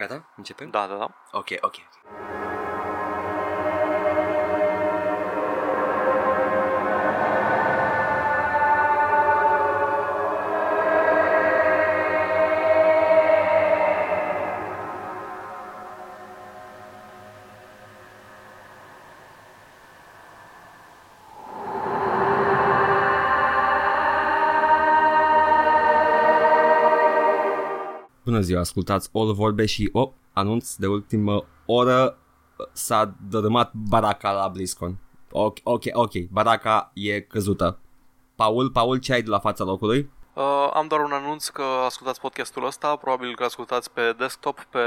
Gata? Începem? Da, da, da. Ok, ok. Bună ziua, ascultați All Vorbe și oh, anunț de ultimă oră s-a dărâmat baraca la BlizzCon. Ok, ok, ok, baraca e căzută. Paul, Paul, ce ai de la fața locului? Uh, am doar un anunț că ascultați podcastul ăsta, probabil că ascultați pe desktop, pe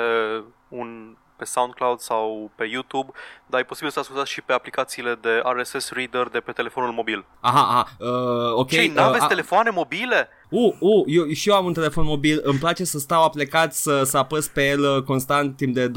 un pe SoundCloud sau pe YouTube, dar e posibil să ascultați și pe aplicațiile de RSS Reader de pe telefonul mobil. Aha, aha, uh, ok. Ce, n-aveți uh, telefoane mobile? Uh, uh, eu, și eu am un telefon mobil, îmi place să stau aplicat, să, să apăs pe el uh, constant timp de 20-30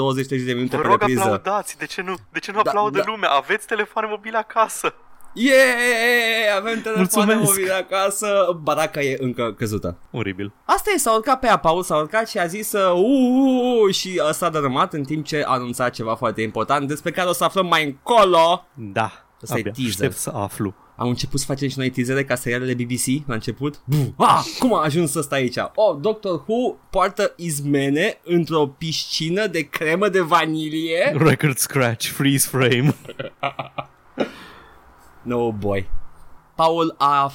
de minute Vă pe rog repriză. aplaudați, de ce nu, de ce nu Da, aplaudă da. lumea? Aveți telefoane mobile acasă. Yeah, avem telefoane Mulțumesc. mobile acasă, baraca e încă căzută. Oribil. Asta e, s-a urcat pe ea, Paul s-a urcat și a zis uh, uh, uh, uh, și ăsta a dărâmat în timp ce anunța ceva foarte important despre care o să aflăm mai încolo. Da. Asta e Abia teaser. aștept să aflu. Am început să facem și noi teasere ca serialele BBC la început. Bum. Ah, cum a ajuns ăsta aici? Oh, Doctor Who poartă izmene într-o piscină de cremă de vanilie. Record scratch, freeze frame. No boy. Paul a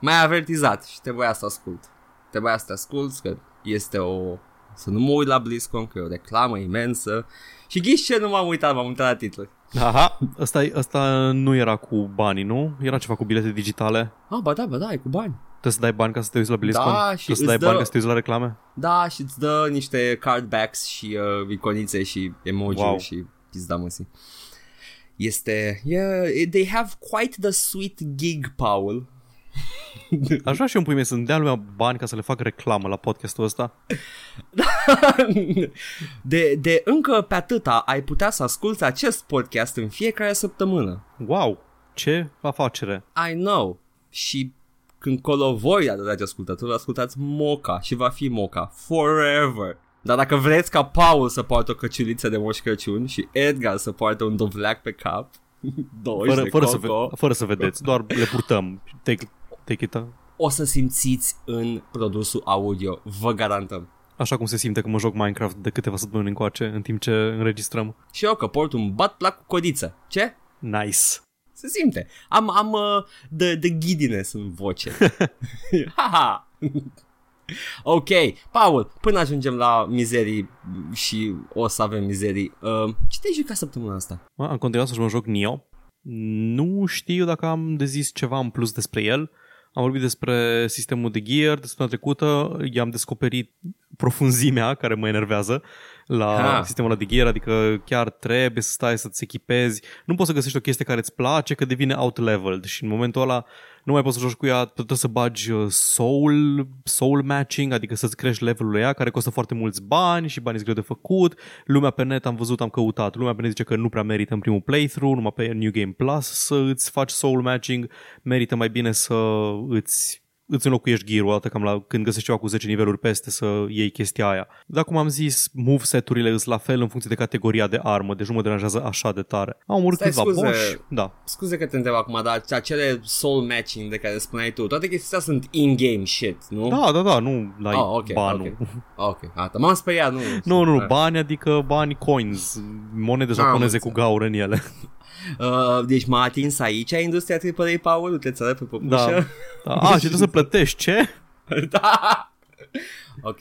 mai avertizat și trebuia să ascult. Trebuia să te ascult că este o... Să nu mă uit la BlizzCon, că e o reclamă imensă. Și ghiși ce nu m-am uitat, m-am uitat la titluri. Aha, ăsta, ăsta nu era cu banii, nu? Era ceva cu bilete digitale. Ah, ba da, ba da, e cu bani. Trebuie să dai bani ca să te uiți la BlizzCon? Da, și Trebuie să îți dai dă- bani ca să te uiți la reclame? Da, și îți dă niște cardbacks și uh, iconițe și emoji Wow. și pizda măsii. Este... Yeah, they have quite the sweet gig, Paul. Aș vrea și eu în pui mei să-mi dea lumea bani ca să le fac reclamă la podcastul ăsta. de, de încă pe atâta ai putea să asculti acest podcast în fiecare săptămână. Wow, ce afacere. I know. Și când colo voi, dragi ascultători, ascultați Moca și va fi Moca forever. Dar dacă vreți ca Paul să poartă o căciuliță de Moș Crăciun și Edgar să poartă un dovleac pe cap, 20 Fără, de fără, să, coco, ve- fără să vedeți, doar le purtăm. Take, take it, o să simțiți în produsul audio, vă garantăm. așa cum se simte că mă joc Minecraft de câteva săptămâni încoace, în timp ce înregistrăm. Și eu că port un bat plac cu codiță. Ce? Nice. Se simte. Am, am uh, the, the giddiness în voce. Haha. ok, Paul, până ajungem la mizerii și o să avem mizerii, uh, ce te-ai jucat săptămâna asta? Mă, Am continuat să mă joc Nio. Nu știu dacă am de zis ceva în plus despre el. Am vorbit despre sistemul de gear de săptămâna trecută. I-am descoperit profunzimea care mă enervează la Ah. sistemul ăla de gear, adică chiar trebuie să stai să-ți echipezi. Nu poți să găsești o chestie care îți place că devine out-leveled și în momentul ăla nu mai poți să joci cu ea, trebuie să bagi uh, soul, soul matching, adică să-ți crești levelul ea, care costă foarte mulți bani și bani greu de făcut. Lumea pe net am văzut, am căutat. Lumea pe net zice că nu prea merită în primul playthrough, numai pe New Game Plus să îți faci soul matching. Merită mai bine să îți îți înlocuiești gear-ul odată cam la, când găsești ceva cu 10 niveluri peste să iei chestia aia. Dar cum am zis, moveset-urile sunt la fel în funcție de categoria de armă, deci nu mă deranjează așa de tare. Am omorât Stai, câțiva scuze. boși, da. Scuze că te întreb acum, dar acele soul matching de care spuneai tu, toate chestia astea sunt in-game shit, nu? Da, da, da, nu la Ah, ok, banul. ok. Ok, gata, m-am speriat, nu. Nu, nu, nu, bani adică bani coins, monede Am japoneze cu înțeles. gaură în ele. Uh, deci m-a atins aici industria AAA, Paul, uite, ți pe Da. păpușă. da. A, și trebuie să plătești, ce? da. Ok.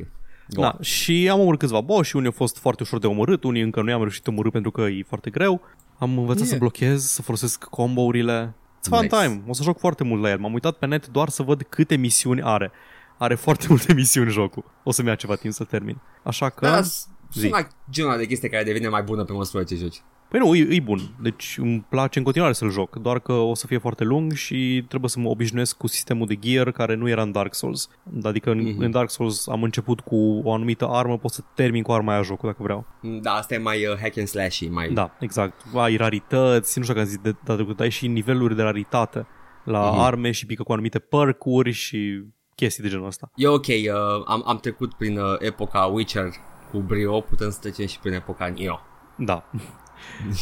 Go. Da, și am omorât câțiva boss și unii au fost foarte ușor de omorât, unii încă nu i-am reușit omorât pentru că e foarte greu. Am învățat Yeah. să blochez, să folosesc combo-urile. It's fun Nice. time, o să joc foarte mult la el. M-am uitat pe net doar să văd câte misiuni are. Are foarte multe misiuni jocul. O să-mi ia ceva timp să termin. Așa că... Da, zi. sună genul de chestie care devine mai bună pe măsură ce joci. Păi nu, e, e bun. Deci îmi place în continuare să-l joc, doar că o să fie foarte lung și trebuie să mă obișnuiesc cu sistemul de gear care nu era în Dark Souls. Adică în, Mhm. în Dark Souls am început cu o anumită armă, pot să termin cu arma aia jocul dacă vreau. Da, asta e mai uh, hack and slash mai... Da, exact. Ai rarități, nu știu dacă am zis de data trecută, ai și niveluri de raritate la Mhm. arme și pică cu anumite percuri și chestii de genul ăsta. E ok, uh, am, am trecut prin uh, epoca Witcher cu cu brio putem să trecem și prin epoca Neo. Da.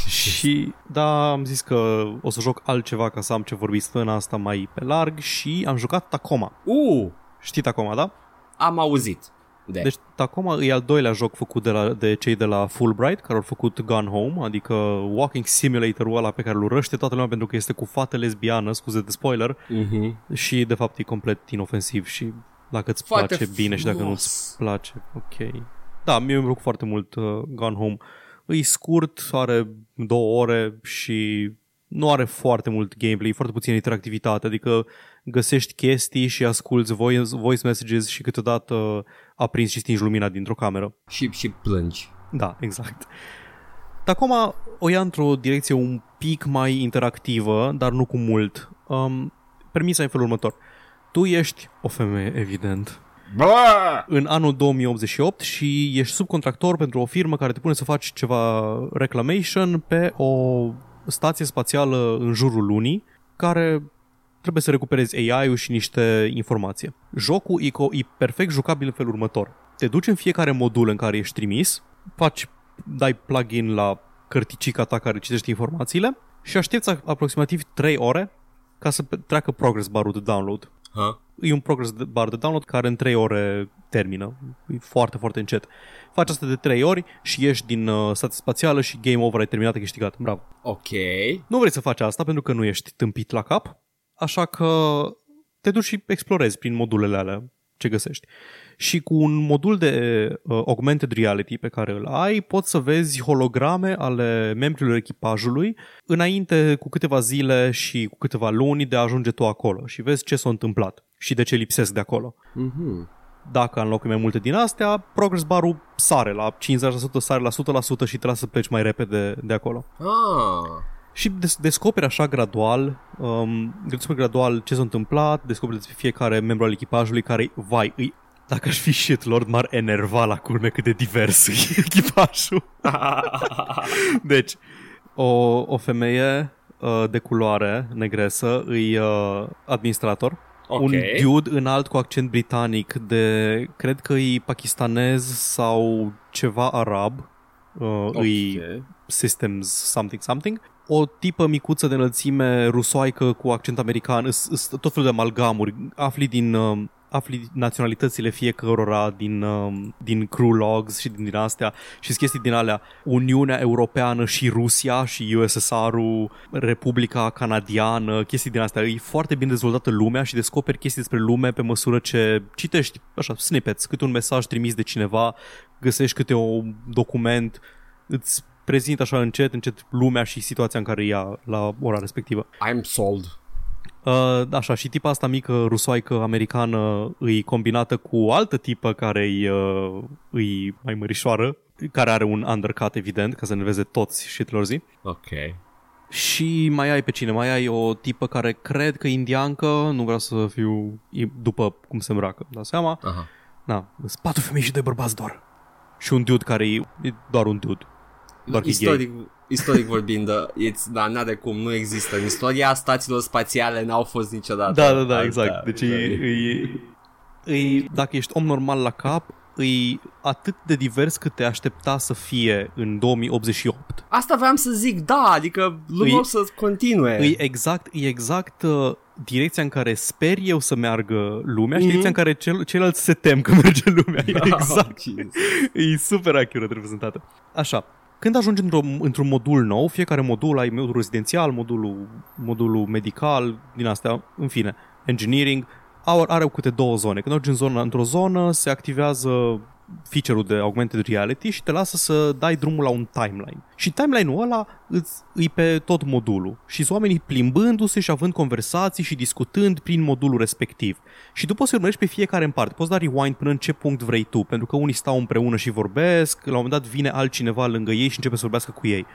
Și da, am zis că o să joc altceva ca să am ce vorbi săptămâna asta mai pe larg și am jucat Tacoma. Uh, Știi Tacoma, da? am auzit. De. Deci Tacoma e al doilea joc făcut de, la, de cei de la Fulbright, care au făcut Gone Home, adică walking simulator-ul ăla pe care îl urăște toată lumea pentru că este cu fată lesbiană, scuze de spoiler, uh-huh. și de fapt e complet inofensiv și dacă îți Foarte place bine și dacă nu frumos. îți place, ok. Da, mie mi-a plăcut foarte mult uh, Gone Home. E scurt, are două ore și nu are foarte mult gameplay, foarte puțină interactivitate, adică găsești chestii și asculti voice, voice messages și câteodată aprinzi și stingi lumina dintr-o cameră. Și, și plângi. Da, exact. Tacoma o ia într-o direcție un pic mai interactivă, dar nu cu mult. Um, premisa e în felul următor. Tu ești o femeie, evident, Bă! în anul 2088 și ești subcontractor pentru o firmă care te pune să faci ceva reclamation pe o stație spațială în jurul lunii care trebuie să recuperezi AI-ul și niște informație. Jocul e, co- e perfect jucabil în felul următor. Te duci în fiecare modul în care ești trimis, faci, dai plugin la cărticica ta care citește informațiile și aștepți a- aproximativ 3 ore ca să pe- treacă progress barul de download. Ha? E un progress de- bar de download care în 3 ore termină. E foarte, foarte încet. Faci asta de 3 ori și ieși din uh, stație spațială și game over, ai terminat, ai câștigat. Bravo. Ok. Nu vrei să faci asta pentru că nu ești tâmpit la cap, așa că te duci și explorezi prin modulele alea ce găsești. Și cu un modul de uh, augmented reality pe care îl ai, poți să vezi holograme ale membrilor echipajului înainte cu câteva zile și cu câteva luni de a ajunge tu acolo și vezi ce s-a întâmplat și de ce lipsesc de acolo. Mhm. Dacă înlocui mai multe din astea, progress barul sare la 50%, sare la 100% și te lasă să pleci mai repede de acolo. Ah. Și des- descoperi așa gradual, um, descoperi gradual ce s-a întâmplat, descoperi despre fiecare membru al echipajului care, vai, îi, dacă aș fi shitlord, m-ar enerva la culme cât de divers e echipajul. Deci, o, o femeie uh, de culoare negresă îi uh, administrator, Ok. un dude înalt cu accent britanic de, cred că e pakistanez sau ceva arab, uh, îi Ok. Systems something something. O tipă micuță de înălțime rusoaică cu accent american, îs, îs, tot felul de amalgamuri. Afli din uh, afli naționalitățile fiecărora din, uh, din crew logs și din, din astea și sunt chestii din alea Uniunea Europeană și Rusia și USSR-ul, Republica Canadiană, chestii din astea. E foarte bine dezvoltată lumea și descoperi chestii despre lume pe măsură ce citești, așa, snippets, câte un mesaj trimis de cineva, găsești câte un document, îți prezint așa încet, încet lumea și situația în care e ea la ora respectivă. I'm sold. Uh, așa, și tipa asta mică rusoaică americană îi combinată cu o altă tipă care îi, uh, îi mai mărișoară, care are un undercut evident, ca să ne veze toți shitlorzi. Ok. Și mai ai pe cine? Mai ai o tipă care cred că e indiancă, nu vreau să fiu e după cum se îmbracă, dați seama. Aha. Na, sunt patru femei și doi bărbați doar. Și un dude care e, e doar un dude. Doar că e gay. Istoric, istoric vorbind, it's, da, n-are cum, nu există. În istoria stațiilor spațiale n-au fost niciodată. Da, da, da, Asta, exact. Deci e, da. e, e, dacă ești om normal la cap, e atât de divers cât te aștepta să fie în 2088. Asta vreau să zic, da, adică lumea Îi- o să continue. E exact, e exact uh, direcția în care sper eu să meargă lumea și Mhm. direcția în care cel, ceilalți se tem că merge lumea. E exact. Jesus. E super accurate reprezentată. Așa, când ajungi într-o, într-un modul nou, fiecare modul, ai modul rezidențial, modulul, modulul medical, din astea, în fine, engineering, au, are câte două zone. Când ajungi în zona, într-o zonă, se activează feature-ul de augmented reality și te lasă să dai drumul la un timeline. Și timeline-ul ăla îți, îi pe tot modulul. Și sunt oamenii plimbându-se și având conversații și discutând prin modulul respectiv. Și tu poți să urmărești pe fiecare în parte. Poți da rewind până în ce punct vrei tu, pentru că unii stau împreună și vorbesc, la un moment dat vine altcineva lângă ei și începe să vorbească cu ei.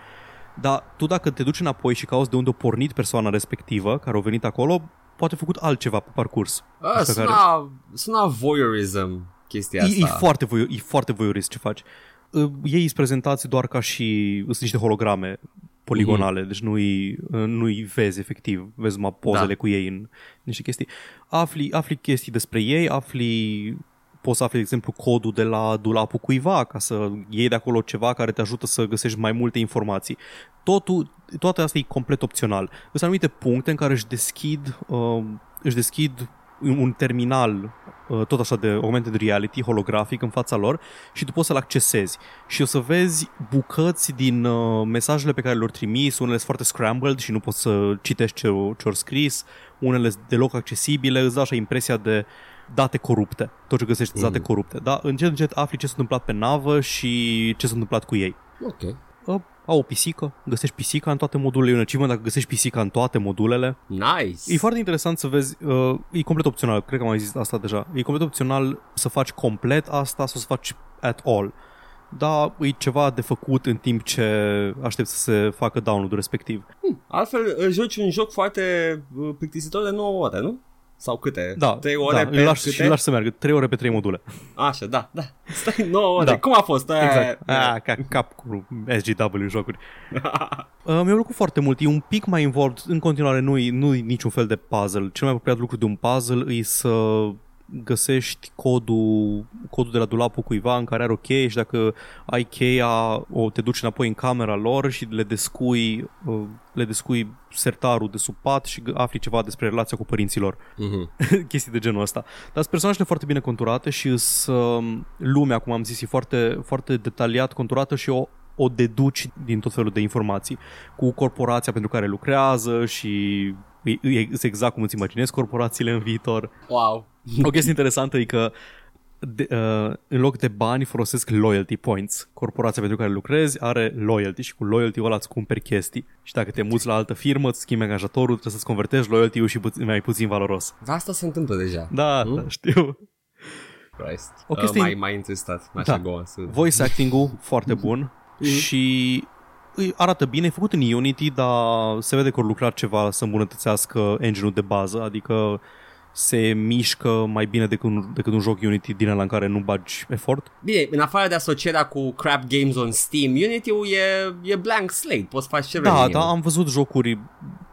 Dar tu dacă te duci înapoi și cauți de unde a pornit persoana respectivă, care a venit acolo, poate a făcut altceva pe parcurs. A, Asta care- suna, suna voyeurism chestia E, e, asta. foarte voie, e foarte voyeurist ce faci. Uh, Ei sunt prezentați doar ca și sunt niște holograme poligonale, deci nu-i, uh, nu-i vezi efectiv, vezi numai pozele Da. cu ei în niște chestii. Afli, afli chestii despre ei, afli poți să afli, de exemplu, codul de la dulapul cuiva ca să iei de acolo ceva care te ajută să găsești mai multe informații. Totul, toate astea e complet opțional. Sunt anumite puncte în care își deschid, uh, își deschid un terminal uh, tot așa de augmented reality holografic în fața lor și tu poți să-l accesezi și o să vezi bucăți din uh, mesajele pe care le-au trimis, unele sunt foarte scrambled și nu poți să citești ce au scris, unele sunt deloc accesibile, îți dă așa impresia de date corupte, tot ce găsești mm. date corupte, da? Încet, încet afli ce s-a întâmplat pe navă și ce s-a întâmplat cu ei. Ok. Uh, au o pisică, găsești pisica în toate modulele, e un achievement dacă găsești pisica în toate modulele. Nice. E foarte interesant să vezi, uh, e complet opțional, cred că am mai zis asta deja, e complet opțional să faci complet asta sau să faci at all. Da, e ceva de făcut în timp ce aștept să se facă download respectiv. Hmm. Altfel, uh, joci un joc foarte uh, plictisitor de 9 ore, nu? Sau câte? Da, 3 ore da, pe îl lași, câte? și îl lași să meargă, 3 ore pe 3 module. Așa, da, da. Stai 9 ore. Da. Cum a fost? Aia- Exact. Ah, ca cap cu SGW jocuri. Uh, mi-a plăcut foarte mult. E un pic mai involved. În continuare nu e, nu e niciun fel de puzzle. Cel mai apropiat lucru de un puzzle e să găsești codul, codul de la dulapul cuiva în care are o cheie și dacă ai cheia o te duci înapoi în camera lor și le descui, uh, le descui sertarul de sub pat și g- afli ceva despre relația cu părinților Mhm. chestii de genul ăsta. Dar sunt personajele foarte bine conturate și îs, um, lumea, cum am zis, e foarte, foarte detaliat conturată și o, o deduci din tot felul de informații cu corporația pentru care lucrează și e, e exact cum îți imaginezi corporațiile în viitor. Wow. O chestie interesantă e că de, uh, în loc de bani folosesc loyalty points. Corporația pentru care lucrezi are loyalty și cu loyalty-ul ăla îți cumperi chestii. Și dacă te muți la altă firmă, îți schimbi angajatorul, trebuie să-ți convertezi loyalty-ul și puțin, mai puțin valoros. Dar asta se întâmplă deja. Da, Hmm? da știu. Christ. O chestie- Uh, mai, mai interesat. Așa, Da. go on, să... Voice acting-ul foarte bun și îi arată bine, e făcut în Unity, dar se vede că au lucrat ceva să îmbunătățească engine-ul de bază, adică se mișcă mai bine decât un, decât un joc Unity din ăla în care nu bagi efort. Bine, în afară de asocierea cu crap games on Steam, Unity-ul e, e blank slate, poți să faci ce vrei Da, în da, el. am văzut jocuri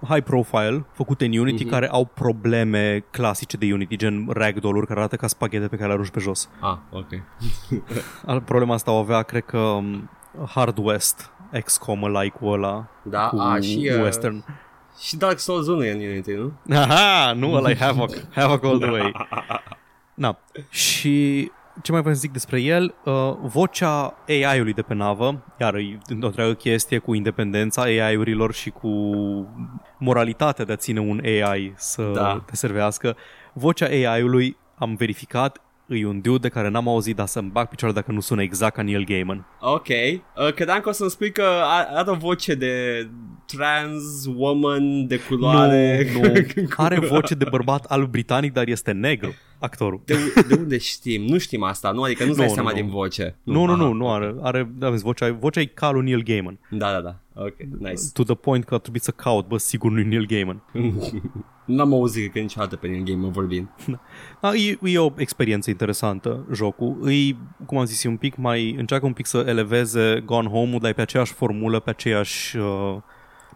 high profile făcute în Unity Mhm. care au probleme clasice de Unity, gen ragdoll-uri care arată ca spaghete pe care le arunci pe jos. Ah, ok. Al- Problema asta o avea, cred că um, Hard West, XCOM like-ul ăla Da, cu a, și, uh, Western. Și Dark Souls 1 e în Unity, nu? Aha, nu, ăla e Havoc. Havoc all the way. Na. Și ce mai vreau să zic despre el? Uh, vocea AI-ului de pe navă, iar e o întreagă chestie cu independența AI-urilor și cu moralitatea de a ține un AI să Da. te servească. Vocea AI-ului, am verificat, e un dude de care n-am auzit, dar să-mi bag picioarele dacă nu sună exact ca Neil Gaiman. Ok. Uh, credeam că o să-mi spui că a- are o voce de trans woman de culoare. Nu, nu. Are voce de bărbat alb britanic, dar este negru, actorul. De, de unde știm? Nu știm asta, nu? Adică nu-ți dai Nu, seama nu, nu. din voce. Nu, nu, aha. nu, nu are, are da, vezi, vocea, vocea e ca lui Neil Gaiman. Da, da, da. Ok, nice. To the point că a trebuit să caut, bă, sigur nu Neil Gaiman. N-am auzit că niciodată pe Neil Gaiman vorbind. Da, e, e o experiență interesantă jocul. E, cum am zis, e un pic mai, încearcă un pic să eleveze Gone Home-ul, dar e pe aceeași formulă, pe aceeași, uh,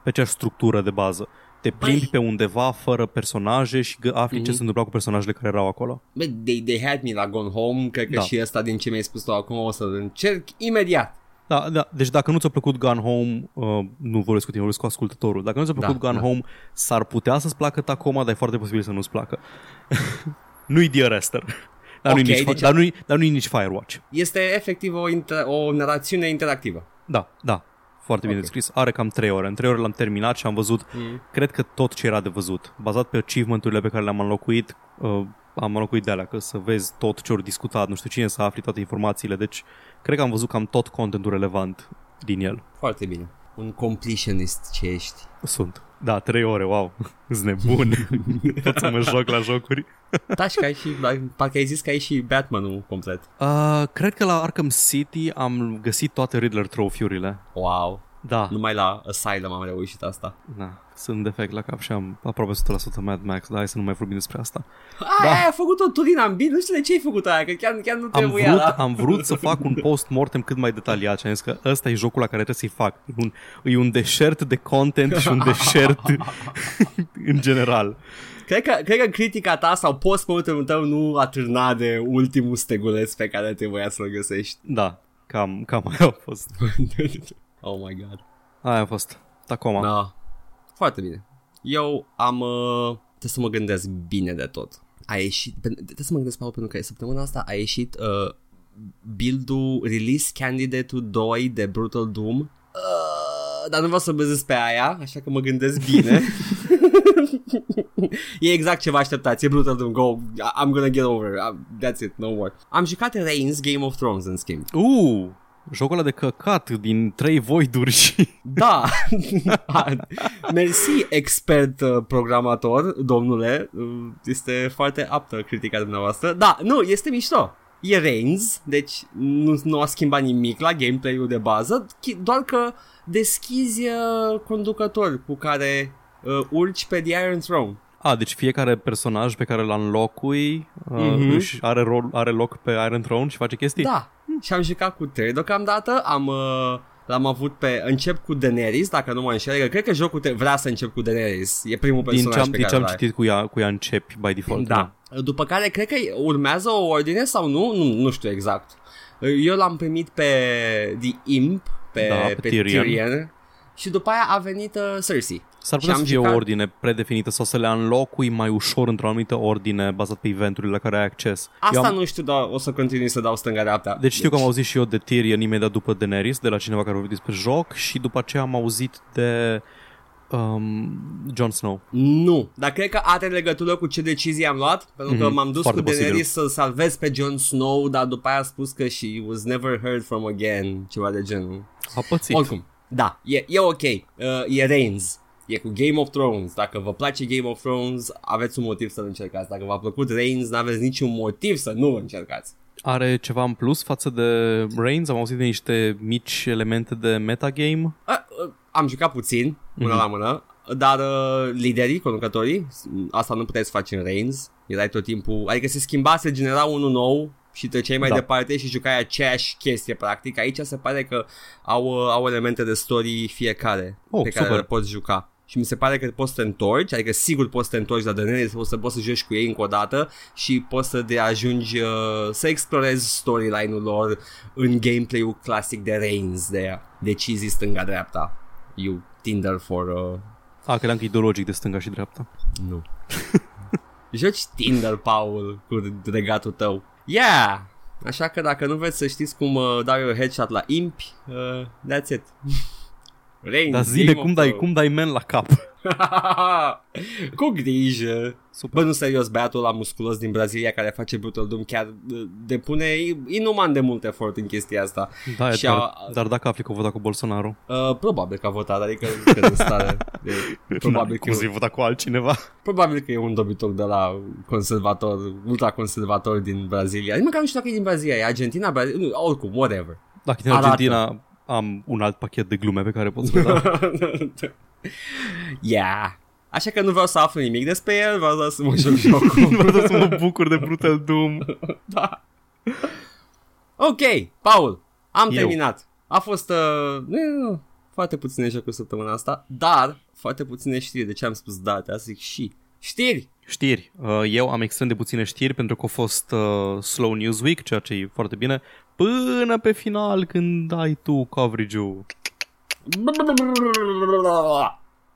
pe aceeași structură de bază. Te plimbi pe undeva fără personaje și gă- afli ce se întâmpla cu personajele care erau acolo. Bă, they, they had me la Gone Home, cred că Da. și ăsta din ce mi-ai spus tu acum o să încerc imediat. Da, da, deci dacă nu ți-a plăcut Gone Home, uh, nu vorbesc cu tine, vorbesc cu ascultătorul. Dacă nu ți-a plăcut Da, Gone da. Home, s-ar putea să-ți placă Tacoma, dar e foarte posibil să nu-ți placă. nu-i The Arrester. Dar, Ok, nu-i nici, deci- dar, nu-i, dar nu-i nici Firewatch. Este efectiv o, inter- o narațiune interactivă. Da, da. Foarte bine Ok. scris. Are cam 3 ore. În 3 ore l-am terminat și am văzut, Mm. cred că tot ce era de văzut. Bazat pe achievement-urile pe care le-am înlocuit, uh, am înlocuit de alea, că să vezi tot ce ori discutat, nu știu cine să afli toate informațiile. Deci, cred că am văzut cam tot contentul relevant din el. Foarte bine. Un completionist ce ești. Sunt. Da, 3 ore, wow. Sunt nebun. Pot să mă joc la jocuri. Da, și că ai și, parcă ai zis că ai și Batman-ul complet. Uh, cred că la Arkham City am găsit toate Riddler trophy-urile. Wow. Da, Numai la Asylum am reușit asta. da, sunt defect la cap și am aproape 100% Mad Max, dar hai să nu mai vorbim despre asta. Aia, aia a făcut-o Turin Ambit, nu știu de ce ai făcut aia, că chiar, chiar nu Am trebuia. vrut, da? am vrut să fac un post-mortem cât mai detaliat și am zis că ăsta e jocul la care trebuie să-i fac. E un, e un deșert de content și un deșert în general. Cred că, cred că critica ta sau post-mortem tău nu atârna de ultimul steguleț pe care trebuia să-l găsești. Da, cam, cam aia a fost. oh my god. Aia a fost. Tacoma. Da. Foarte bine. Eu am... Uh, trebuie să mă gândesc bine de tot. A ieșit... pen- Trebuie să mă gândesc, Paul, pentru că săptămâna asta a ieșit uh, build-ul Release Candidate-ul 2 de Brutal Doom. Uh, dar nu vreau să bezesc pe aia, așa că mă gândesc bine. e exact ce vă așteptați, e Brutal Doom, go, I'm gonna get over, it. that's it, no more. Am jucat Reigns Game of Thrones în schimb. Uh, jocul ăla de căcat din trei voiduri și... Da. Mersi, expert uh, programator, domnule. Uh, Este foarte aptă critica dumneavoastră. Da, nu, este mișto. E Reigns, deci nu, nu a schimbat nimic la gameplay-ul de bază, chi- doar că deschizi uh, conducători cu care uh, urci pe The Iron Throne. A, deci fiecare personaj pe care îl înlocui uh, Mhm. își are, rol, are loc pe Iron Throne și face chestii? Da, și am jucat cu trei deocamdată, am... Uh, L-am avut pe... Încep cu Daenerys, dacă nu mă înșel. Cred că jocul te vrea să încep cu Daenerys. E primul din personaj ce am, pe din care ce am îl ai. citit cu ea, cu ea începi by default. Da. După care cred că urmează o ordine sau nu, nu, nu știu exact. Eu l-am primit pe The Imp, pe, Da, pe, pe Tyrion. Tyrion. Tyrion. Și după aia a venit uh, Cersei. S-ar Și putea am să fie jucat- o ordine predefinită sau să le înlocui mai ușor într-o anumită ordine bazat pe eventurile la care ai acces. Asta Eu am, nu știu, dar o să continui să dau stânga-dreapta. deci știu că am auzit și eu de Tyrion imediat după Daenerys, de la cineva care a vorbit despre joc și după aceea am auzit de um, Jon Snow. Nu, dar cred că are legătură cu ce decizie am luat, pentru că Mhm, m-am dus foarte cu Daenerys posibil. să salvez pe Jon Snow, dar după aia a spus că she was never heard from again, ceva de genul. A pățit. Oricum, da, e, e ok. Uh, e Reigns. E cu Game of Thrones. Dacă vă place Game of Thrones, aveți un motiv să-l încercați. Dacă v-a plăcut Reigns, n-aveți niciun motiv să nu-l încercați. Are ceva în plus față de Reigns? Am auzit de niște mici elemente de metagame. Uh, uh, am jucat puțin, mână Mhm. la mână, dar uh, liderii, conducătorii, asta nu puteai să faci în Reigns. Erai tot timpul, adică se schimba, se genera unul nou și treceai mai Da. departe și jucai aceeași chestie practic. Aici se pare că au, uh, au elemente de story fiecare Oh, pe care super. le poți juca. Și mi se pare că poți să te întorci, adică sigur poți să te întorci la Daenerys, poți să, poți să joci cu ei încă o dată și poți să te ajungi uh, să explorezi storyline-ul lor în gameplay-ul clasic de Reigns, de decizii stânga-dreapta. You Tinder for... Uh, A, credeam că e ideologic de stânga și dreapta. nu. Joci Tinder, Paul, cu regatul tău. Yeah! Așa că dacă nu vreți să știți cum uh, dau eu headshot la impi, uh, that's it. Reigns, Dar zile, Game cum of dai, Thrones. cum dai men la cap? Cu grijă. Super. Bă, nu serios, băiatul la musculos din Brazilia care face Brutal Doom chiar uh, depune inuman de mult efort în chestia asta. Da, Și dar, a- dar dacă afli că a votat cu Bolsonaro, Uh, probabil că a votat, adică nu cred în stare. De, probabil, că, cum să-i vota cu altcineva? probabil că e un dobitoc de la conservator, ultraconservator din Brazilia. Nici măcar nu știu dacă e din Brazilia, e Argentina, Brazilia, nu, oricum, whatever. Dacă din Arată. Argentina am un alt pachet de glume pe care pot să le dau. yeah. Așa că nu vreau să aflu nimic despre el, vreau doar să mă joc jocul. Vreau să mă bucur de Brutal Doom. da. Ok, Paul, am Eu. terminat. A fost uh, nu, nu, nu, foarte puține jocuri săptămâna asta, dar foarte puține știri. De ce am spus da? Te zic și știri. Știri. Uh, Eu am extrem de puține știri pentru că a fost uh, Slow News Week, ceea ce e foarte bine, până pe final când ai tu coverage-ul.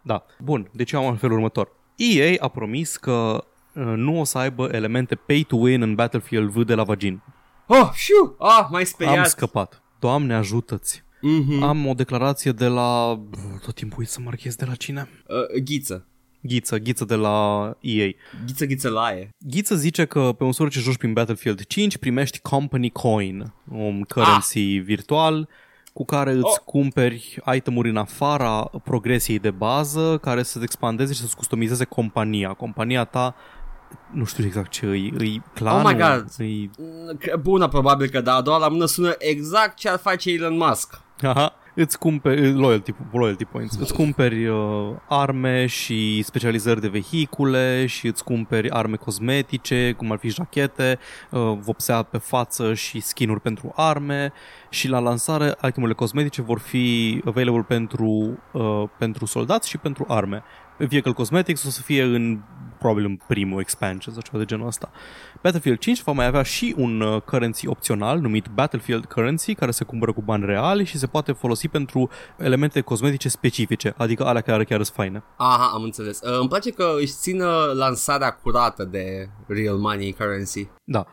Da. Bun, deci eu am în felul următor. EA a promis că uh, nu o să aibă elemente pay to win în Battlefield V de la Vagin. Oh, șu! Ah, mai speriat. Am scăpat. Doamne ajută-ți. Mhm. Am o declarație de la... Tot timpul uit să marchez de la cine? Uh, ghiță. Ghiță, Ghiță de la EA. Ghiță, ghiță, laie. Ghiță zice că pe măsură ce joci prin Battlefield 5 primești Company Coin, un currency virtual cu care îți Oh. cumperi itemuri în afara progresiei de bază care să-ți expandeze și să-ți customizeze compania. Compania ta, nu știu exact ce îi, îi clanul, Oh my God. Îi, Mm, că- Bună, probabil că da. A doua la mână sună exact ce ar face Elon Musk. aha, îți cumperi loyalty, loyalty points, îți cumperi uh, arme și specializări de vehicule și îți cumperi arme cosmetice, cum ar fi jachete, uh, vopsea pe față și skinuri pentru arme și la lansare itemele cosmetice vor fi available pentru, uh, pentru soldați și pentru arme. Vehicle Cosmetics o să fie în probabil în primul expansion sau ceva de genul ăsta. Battlefield 5 va mai avea și un uh, currency opțional numit Battlefield Currency care se cumpără cu bani reali și se poate folosi pentru elemente cosmetice specifice, adică alea care chiar sunt faine. Aha, am înțeles. Uh, îmi place că își țină lansarea curată de real money currency. Da.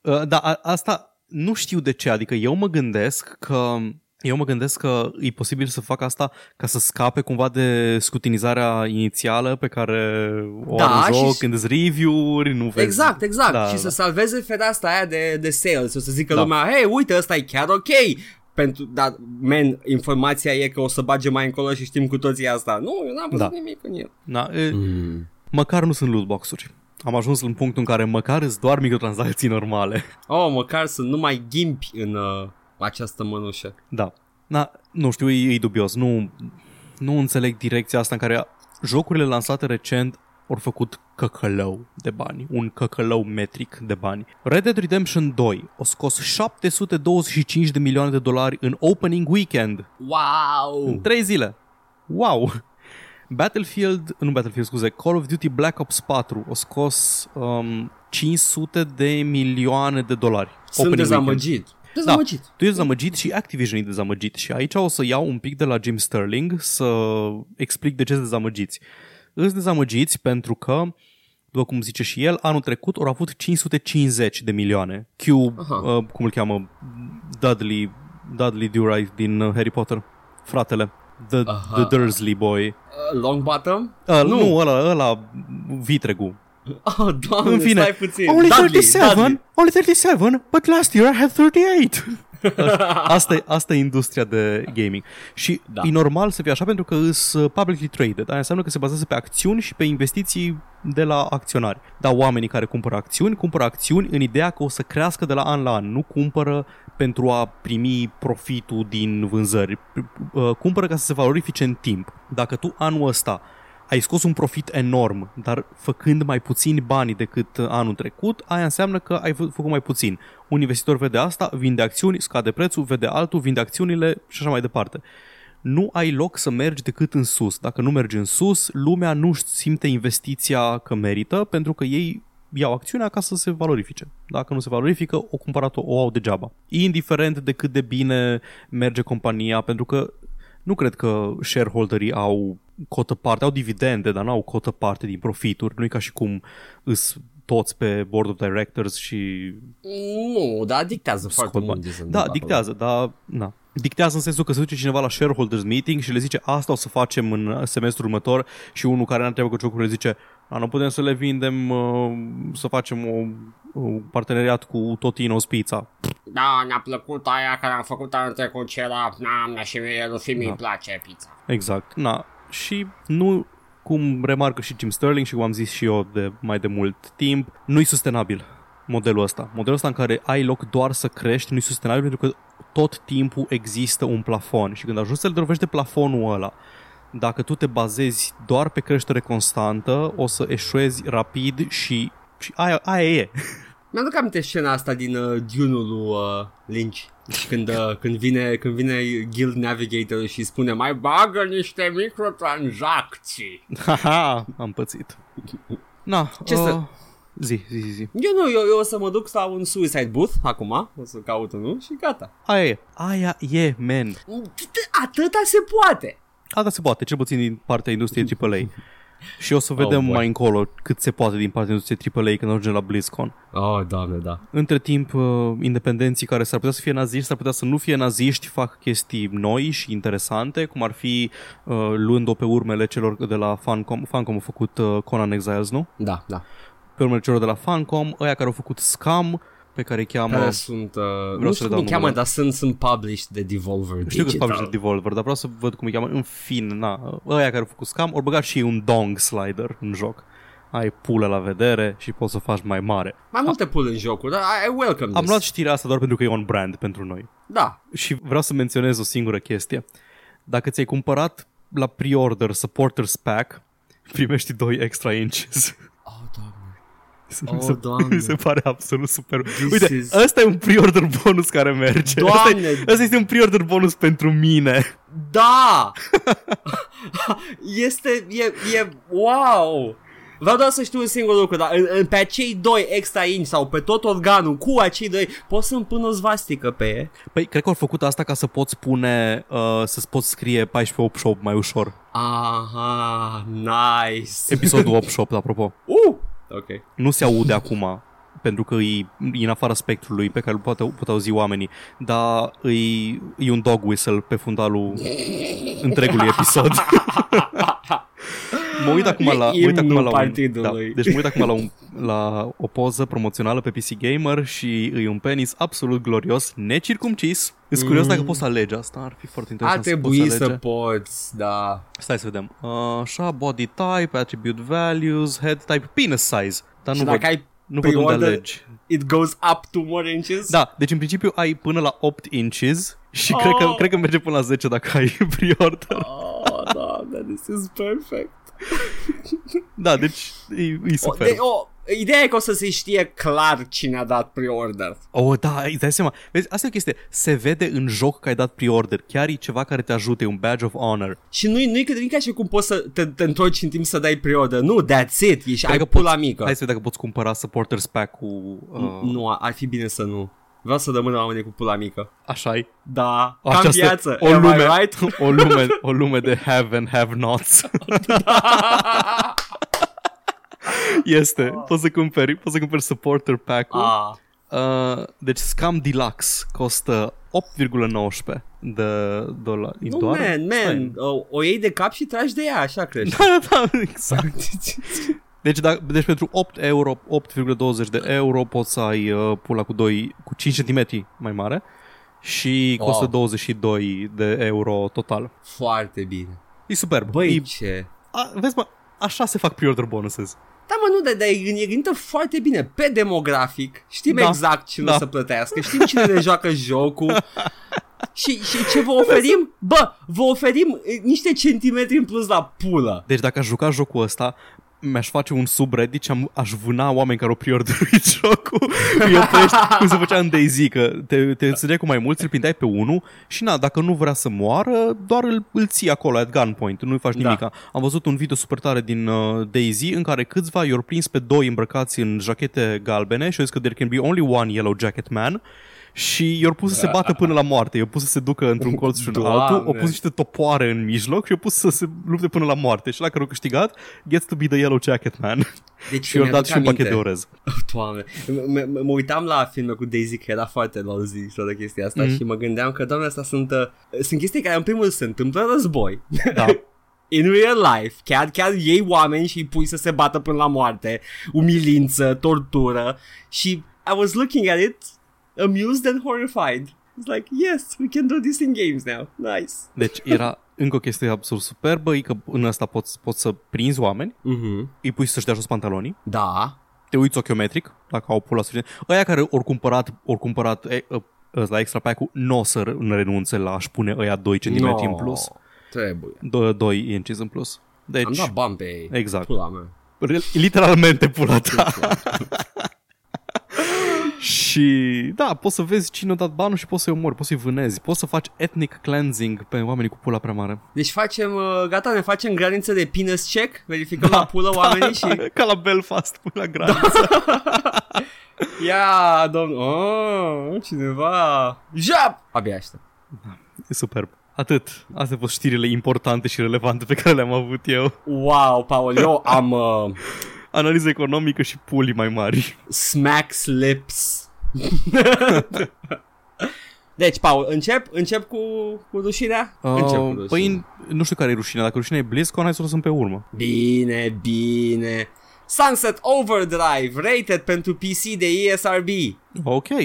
Uh, da, a- asta nu știu de ce, adică eu mă gândesc că eu mă gândesc că e posibil să fac asta ca să scape cumva de scutinizarea inițială pe care o Da, are în joc, și- când îți review-uri, nu vezi. Exact, exact. Da, și da. să salveze fereastra aia de, de sales. O să zică Da. lumea, hei, uite, ăsta e chiar ok. Pentru, dar, man, informația e că o să bage mai încolo și știm cu toții asta. Nu, eu n-am văzut Da. nimic în el. Da, e, Mm. Măcar nu sunt lootbox-uri. Am ajuns în punctul în care măcar îți doar microtransacții normale. Oh, măcar să nu mai ghimpi în uh, această mănușă. Da. Na, nu știu, e, e dubios. Nu, nu înțeleg direcția asta în care jocurile lansate recent au făcut căcălău de bani, un căcălău metric de bani. Red Dead Redemption 2 a scos 725 de milioane de dolari în opening weekend, Wow! în 3 zile. Wow! Battlefield, nu Battlefield, scuze, Call of Duty Black Ops 4 a scos um, 500 de milioane de dolari. Sunt opening weekend. Dezamăgit. Dezamăgit. Tu ești dezamăgit și Activision e dezamăgit și aici o să iau un pic de la Jim Sterling să explic de ce sunt dezamăgiți. Îți dezamăgiți pentru că, după cum zice și el, anul trecut au avut 550 de milioane. Q, Aha. uh, cum îl cheamă, Dudley, Dudley Durry din uh, Harry Potter, fratele, the, Aha. the Dursley boy. Uh, long bottom? Uh, nu. nu, ăla, ăla, vitregul. Oh, doamne, În fine, stai puțin. only Dudley, 37, Dudley. only 37, but last year I had 38. asta, e, asta e industria de gaming. Și Da. da. e normal să fie așa pentru că sunt publicly traded. Aia înseamnă că se bazează pe acțiuni și pe investiții de la acționari. Dar oamenii care cumpără acțiuni, cumpără acțiuni în ideea că o să crească de la an la an. Nu cumpără pentru a primi profitul din vânzări. Uh, Cumpără ca să se valorifice în timp. Dacă tu anul ăsta ai scos un profit enorm, dar făcând mai puțini bani decât anul trecut, aia înseamnă că ai fă- făcut mai puțin. Un investitor vede asta, vinde acțiuni, scade prețul, vede altul, vinde acțiunile și așa mai departe. Nu ai loc să mergi decât în sus. Dacă nu mergi în sus, lumea nu simte investiția că merită, pentru că ei iau acțiunea ca să se valorifice. Dacă nu se valorifică, o cumpărat-o, o au degeaba. Indiferent de cât de bine merge compania, pentru că nu cred că shareholderii au cotă parte, au dividende, dar nu au cotă parte din profituri. Nu e ca și cum îs toți pe board of directors și Nu, dar dictează foarte scot mult. bani. ce se Da, întâmplă dictează, dar na. Dictează în sensul că se duce cineva la shareholders meeting și le zice asta o să facem în semestrul următor și unul care n-are treabă cu jocurile zice a, nu putem să le vindem, uh, să facem o, un parteneriat cu Totino's Pizza. Da, ne-a plăcut aia care am făcut anul trecut ce era, na, și mie, lui Fimi Da. îi place pizza. Exact. Na, și nu, cum remarcă și Jim Sterling și cum am zis și eu de mai de mult timp, nu-i sustenabil modelul ăsta. Modelul ăsta în care ai loc doar să crești nu-i sustenabil pentru că tot timpul există un plafon și când ajungi să-l dovește plafonul ăla, dacă tu te bazezi doar pe creștere constantă, o să eșuezi rapid și, și aia, aia e. Mi-aduc aminte scena asta din uh, Dune-ul lui uh, Lynch. Deci când, uh, când, vine, când vine Guild Navigator și spune mai bagă niște microtransacții. Haha, am pățit. Na, Ce uh, să- Zi, zi, zi, zi. Eu nu, eu, eu o să mă duc la un suicide booth acum, o să caut unul și gata. Aia e. Aia e, man. Atâta se poate. Asta se poate, cel puțin din partea industriei AAA. Și o să vedem Oh, boy. mai încolo cât se poate din partea industriei AAA când ajungem la BlizzCon. Oh, doamne, da. Între timp, uh, independenții care s-ar putea să fie naziști, s-ar putea să nu fie naziști, fac chestii noi și interesante, cum ar fi uh, luând-o pe urmele celor de la Funcom. Funcom a făcut uh, Conan Exiles, nu? Da, da. Pe urmele celor de la Funcom, ăia care au făcut Scam, pe care îi cheamă... Care sunt, uh, nu să știu le cum dau îi cheamă, numele. dar sunt, sunt published de Devolver Știu că sunt Digital. published de Devolver, dar vreau să văd cum îi cheamă. În fine, na, ăia care au făcut Scam, au băgat și ei un dong slider în joc. ai pulă la vedere și poți să o faci mai mare. Mai multe pull în jocuri, dar I welcome Am this. luat știrea asta doar pentru că e on brand pentru noi. Da. Și vreau să menționez o singură chestie. Dacă ți-ai cumpărat la pre-order Supporters Pack, primești 2 extra inches. Oh, doamne. Mi Oh, se, Doamne. mi se pare absolut super. This Uite, is- ăsta e un pre-order bonus care merge. Doamne! Ăsta, e, ăsta este un pre-order bonus pentru mine. Da! este, e, e, wow! Vreau doar să știu un singur lucru, dar în, în, pe acei doi extra inch sau pe tot organul cu acei doi, poți să-mi pun o svastică pe e? Păi, cred că au făcut asta ca să poți pune, uh, să-ți poți scrie 14 8 shop mai ușor. Aha, nice! Episodul 8 shop, apropo. Uh! Ok. Nu se aude acum, pentru că e, e în afara spectrului pe care îl poate, pot auzi oamenii, dar e, e un dog whistle pe fundalul întregului episod. mă uit acum la, mă uit acum Imnul la un, partidului. da, deci mă uit acum la, un, la o poză promoțională pe PC Gamer și e un penis absolut glorios, necircumcis. Îți curios dacă poți să alegi asta, ar fi foarte Ar interesant să trebui poți să alege. poți, da. Stai să vedem. Uh, așa, body type, attribute values, head type, penis size. Dar Și nu văd, dacă ai nu văd unde pre-order, alegi. it goes up two more inches? Da, deci în principiu ai până la 8 inches și Oh. cred, că, cred că merge până la 10 dacă ai pre-order. Oh, doamne, this is perfect. Da, deci e, e O, super. de, o, ideea e că o să se știe clar cine a dat pre-order. Oh, da, îți dai seama. Vezi, asta e o chestie. Se vede în joc că ai dat pre-order. Chiar e ceva care te ajută, e un badge of honor. Și nu-i, nu-i, nu-i ca și cum poți să te, te întorci în timp să dai pre-order. Nu, that's it. Ești, ai Cred că pula poți- mică. Hai să vedem dacă poți cumpăra supporters pack cu... Uh, Nu, ar fi bine să nu. Vreau să rămână oamenii cu pula mică. așa e. Da, ca în viață. o Am lume, I right? o, lume, o lume de have and have nots. este. Poți să cumperi, poți să cumperi supporter pack-ul. ah, Uh, deci Scam Deluxe costă 8,19 de dolari. nu, doar? man, man. Stai. O, o iei de cap și tragi de ea, așa crește. Da, da, da, exact. Deci, da, deci pentru 8 euro, 8,20 de euro poți să ai uh, pula cu 2, cu 5 cm mai mare și Wow. costă 22 de euro total. Foarte bine. E superb. Băi, e, ce... a, vezi mă, așa se fac pre-order bonuses. Da, mă, nu, dar dar e, e gândită foarte bine pe demografic. Știm Da. exact cine Da. o să plătească, știm cine ne joacă jocul. Și, și ce vă oferim? Bă, vă oferim e, niște centimetri în plus la pulă. Deci dacă aș juca jocul ăsta, mi-aș face un subreddit și am, aș vâna oameni care au preorderuit jocul. Îi oprești, cum se făcea în DayZ, că te, te înțelegeai cu mai mulți, îl prindeai pe unul și na, dacă nu vrea să moară, doar îl, îl ții acolo at gunpoint, nu-i faci Da. nimica. Am văzut un video super tare din uh, DayZ în care câțiva i-au prins pe doi îmbrăcați în jachete galbene și au zis că there can be only one yellow jacket man și i-au pus să se bată până la moarte, i-au pus să se ducă într-un colț și în Doamne. altul, au pus niște topoare în mijloc și i-au pus să se lupte până la moarte și la care au câștigat gets to be the yellow jacket man Deci și i-au mi-aduc dat și un aminte. pachet de orez. Doamne, m- m- mă uitam la filme cu Daisy, că era foarte lousy și toată chestia asta Mhm. și mă gândeam că, doamne, astea sunt, uh, sunt chestii care în primul rând se întâmplă în război. Da. In real life, chiar, chiar iei oameni și îi pui să se bată până la moarte, umilință, tortură și I was looking at it, amused and horrified. It's like, yes, we can do this in games now. Nice. Deci era încă o chestie absolut superbă, e că în ăsta poți, poți să prinzi oameni, Mhm. îi pui să-și dea jos pantalonii, Da. te uiți ochiometric, dacă au pula suficient. Ăia care ori cumpărat, ori cumpărat e, e, ăsta extra pack-ul, nu o să renunțe la a-și pune ăia 2 cm No, în plus. Trebuie. 2 inches în plus. Deci, Am dat bani pe ei. Exact. Pula mea. Re- literalmente pula ta. și da, poți să vezi cine a dat banul și poți să-i omori, poți să-i vânezi, poți să faci ethnic cleansing pe oamenii cu pula prea mare. Deci facem, uh, gata, ne facem graniță de penis check, verificăm la pulă oamenii și... Ca la Belfast, până la graniță. Ia, domn... Oh, cineva... Jap! Abia aștept. E superb. Atât. Astea au fost știrile importante și relevante pe care le-am avut eu. Wow, Paul, eu am uh, Analiză economică și puli mai mari. smacks lips. deci, Paul, încep, încep cu, cu rușinea? încep cu Uh, rușinea. păi, nu știu care e rușinea. Dacă rușinea e BlizzCon, hai să o lăsăm pe urmă. Bine, bine. Sunset Overdrive, rated pentru PC de ESRB. Ok. Uh,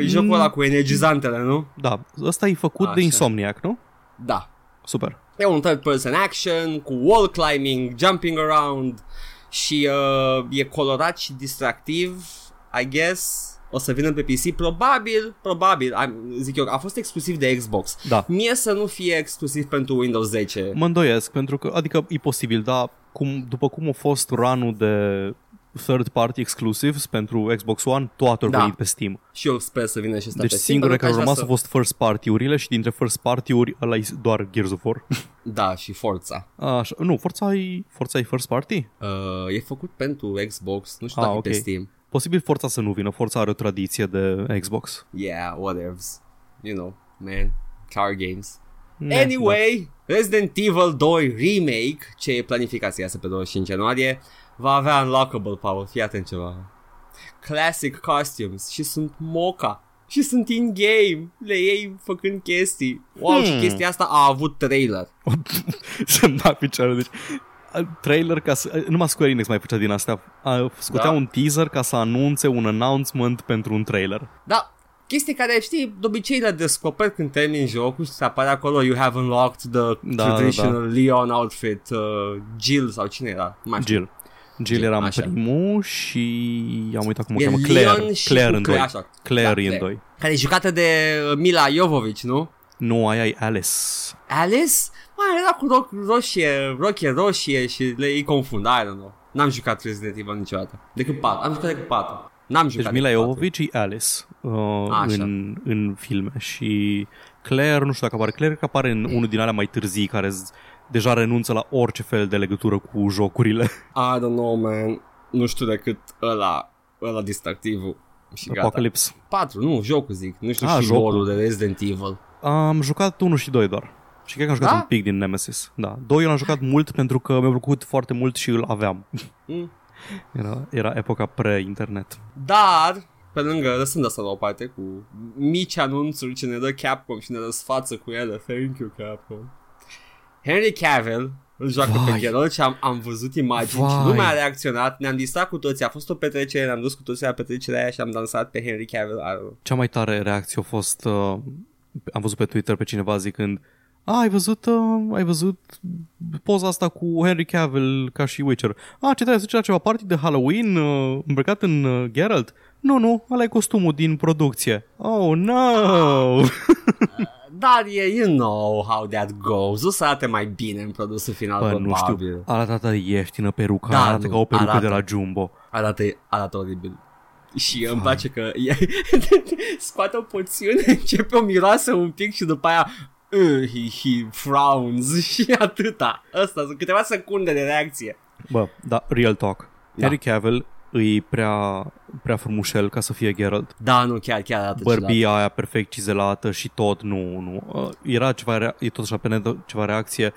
jocul ăla cu energizantele, nu? Da. Ăsta e făcut Așa. de Insomniac, nu? Da. Super. E un third person action cu wall climbing, jumping around și uh, e colorat și distractiv, I guess. O să vină pe PC, probabil, probabil, am- zic eu, a fost exclusiv de Xbox. Da. Mie să nu fie exclusiv pentru Windows 10. Mă îndoiesc, pentru că, adică e posibil, dar cum, după cum a fost run de third party exclusives pentru Xbox One, toate au Da. venit pe Steam. Și eu sper să vină și asta Deci pe Steam, singurele pentru care că au aș rămas vrea au fost first party-urile și dintre first party-uri ăla e doar Gears of War. să... Da, și Forza. Așa, nu, Forza e, Forza e first party? Uh, e făcut pentru Xbox, nu știu Ah, dacă e pe ok. Steam. Posibil Forza să nu vină, Forza are o tradiție de Xbox. Yeah, whatever. You know, man, car games. Ne, Anyway, Resident Evil 2 Remake, ce e planificat să iasă pe 25 ianuarie, va avea unlockable power, fii atent ceva. Classic costumes și sunt moca. Și sunt in-game, le iei făcând chestii. Wow, Hmm. și chestia asta a avut trailer. Da. Să-mi da picioare, deci trailer ca să... Numai Square Enix mai făcea din astea. A, scotea Da. un teaser ca să anunțe un announcement pentru un trailer. Da, chestii care știi, de obicei le descoperi când termini jocul și se apare acolo You have unlocked the Da, da, traditional Leon outfit uh, Jill sau cine era? Nu Mai știu. Jill. Jill Jill, era în așa. primul și am uitat cum o E cheamă. Leon Claire. și Claire cu în doi. așa. Claire Da, în doi. Care e jucată de uh, Mila Jovovich, nu? Nu, aia e Alice. Alice? Mai era cu roc, roșie, rochie roșie și le îi confund, I don't know. N-am jucat Resident Evil niciodată. Decât 4. Am jucat decât 4. N-am Deci jucat Mila decât patru. Jovovich e Alice uh, Așa. în, în filme și Claire, nu știu dacă apare, Claire că apare în unul din alea mai târzii care z- deja renunță la orice fel de legătură cu jocurile. I don't know, man. Nu știu decât ăla, ăla distractivul. Și gata. Apocalypse. 4, nu, jocul zic. Nu știu Ah, și jocul. lore de Resident Evil. Am jucat 1 și 2 doar. Și cred că am jucat Da? un pic din Nemesis. Da. 2 l-am jucat mult pentru că mi-a plăcut foarte mult și îl aveam. Mm. Era, era epoca pre-internet. Dar, pe lângă, lăsând asta la o parte cu mici anunțuri ce ne dă Capcom și ne răsfață cu ele. Thank you, Capcom. Henry Cavill îl joacă Vai. pe Geralt și am, am văzut imagini și Vai. lumea a reacționat. Ne-am distrat cu toții. A fost o petrecere, ne-am dus cu toții la petrecerea aia și am dansat pe Henry Cavill. I don't know. Cea mai tare reacție a fost... Uh, am văzut pe Twitter pe cineva zicând a, ai văzut, uh, ai văzut poza asta cu Henry Cavill ca și Witcher. A, ce trebuie să duce la ceva party de Halloween uh, îmbrăcat în uh, Geralt? Nu, nu, ăla e costumul din producție. Oh, no! Dar e, you know how that goes. O să arate mai bine în produsul final, Bă, nu probabil. știu, arată atât de ieftină peruca, Da, arată nu, ca o perucă arată. de la Jumbo. Arată, arată oribil. Și îmi place că e, scoate o poțiune, începe o miroasă un pic și după aia uh, he, he frowns și atâta. Asta sunt câteva secunde de reacție. Bă, da, real talk. Da. Henry Cavill îi prea, prea frumușel ca să fie Geralt. Da, nu, chiar, chiar arată Bărbia aia perfect cizelată și tot, nu, nu. Uh, Era ceva, rea- e tot așa pe net ceva reacție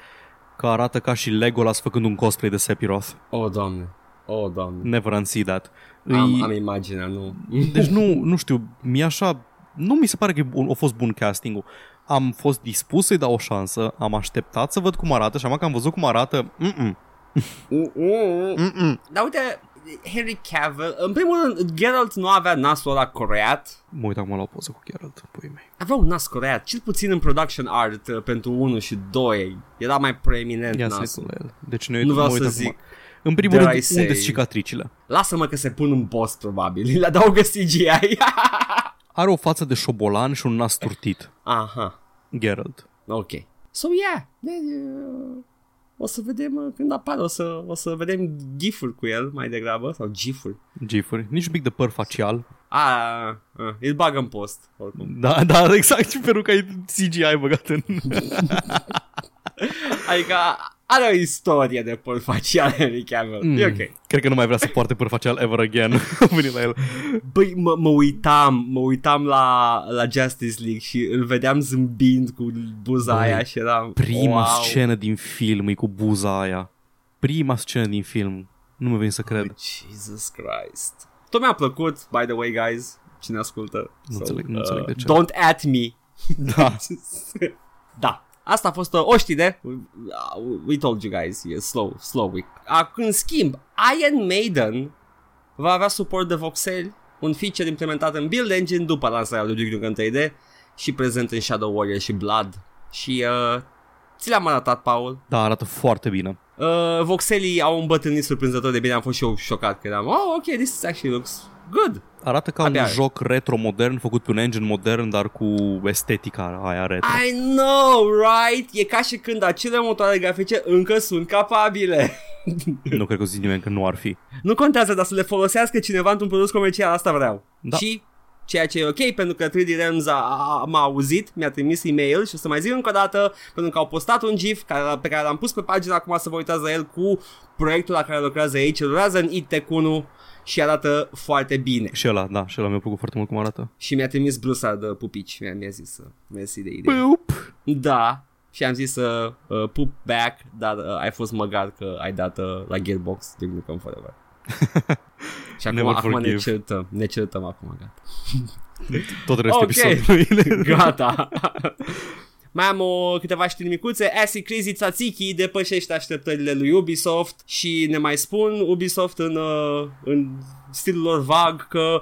că arată ca și Legolas făcând un cosplay de Sephiroth. ciudat. Oh, doamne. Oh, doamne. Never unsee that. Am, Îi- am imaginea, nu. Deci nu, nu știu, mi așa, nu mi se pare că e bun- a fost bun castingul. Am fost dispus să-i dau o șansă, am așteptat să văd cum arată și am că am văzut cum arată, mm-mm, Mm, mm. mm-mm. Dar uite, Henry Cavill, în primul rând, Geralt nu avea nasul ăla coreat. Mă uit acum la o poză cu Geralt, pui mei. Avea un nas coreat, cel puțin în production art uh, pentru 1 și 2. Era mai preeminent Ia să nasul. la el. Deci ne uit, Nu vreau mă uit să acum. zic. În primul Dare rând, I say- unde sunt cicatricile? Lasă-mă că se pun în boss, probabil. Le adaugă CGI. Are o față de șobolan și un nas turtit. Aha, Geralt. ok. So, yeah. Then, uh, o să vedem uh, când apare, o să, o să vedem gif-uri cu el mai degrabă, sau gif-uri. Gifuri. Nici un pic de păr facial. Ah, uh, îl bag în post, oricum. Da, da, exact. Și peruca e CGI băgat în... Adică are o istorie de păr facial Henry Cavill. Mm. E ok. Cred că nu mai vrea să poarte păr facial ever again. Veni la el. Băi, mă, mă uitam, mă uitam la, la Justice League și îl vedeam zâmbind cu buza Băi, aia și eram... Prima wow. scenă din film e cu buza aia. Prima scenă din film. Nu mă vine să cred. Jesus Christ. Tot mi-a plăcut, by the way, guys, cine ascultă. Nu înțeleg- nu înțeleg de ce. Don't at me. Da. da. Asta a fost uh, o știre. Uh, We told you guys, e slow, slow week. Acum, în schimb, Iron Maiden va avea suport de voxel, un feature implementat în Build Engine după lansarea lui Duke Nukem 3D și prezent în Shadow Warrior și Blood. Și uh, ți le-am arătat, Paul. Da, arată foarte bine. Uh, voxelii au îmbătrânit surprinzător de bine, am fost și eu șocat că eram, oh, ok, this actually looks good. Arată ca Abia un are. joc retro-modern făcut pe un engine modern, dar cu estetica aia retro. I know, right? E ca și când acele motoare grafice încă sunt capabile. Nu cred că o zic nimeni că nu ar fi. Nu contează, dar să le folosească cineva într-un produs comercial, asta vreau. Da. Și ceea ce e ok, pentru că 3D Realms a, a, m-a auzit, mi-a trimis e-mail și o să mai zic încă o dată, pentru că au postat un GIF care, pe care l-am pus pe pagina acum să vă uitați la el cu proiectul la care lucrează aici, lucrează în IT Tech 1 și arată foarte bine. Și ăla, da, și ăla mi-a plăcut foarte mult cum arată. Și mi-a trimis blusa de pupici, mi-a, mi-a zis uh, mersi de idee. Pup! Da, și am zis să uh, pup back, dar uh, ai fost măgar că ai dat uh, la Gearbox Duke Nukem Forever. și acum, Never acum ne forgive. certăm, ne certăm acum, gata. Tot restul Ok. episodului. Gata. Mai am o, câteva știri micuțe. Acid Crazy Tzatziki depășește așteptările lui Ubisoft și ne mai spun Ubisoft în, uh, în stilul lor vag că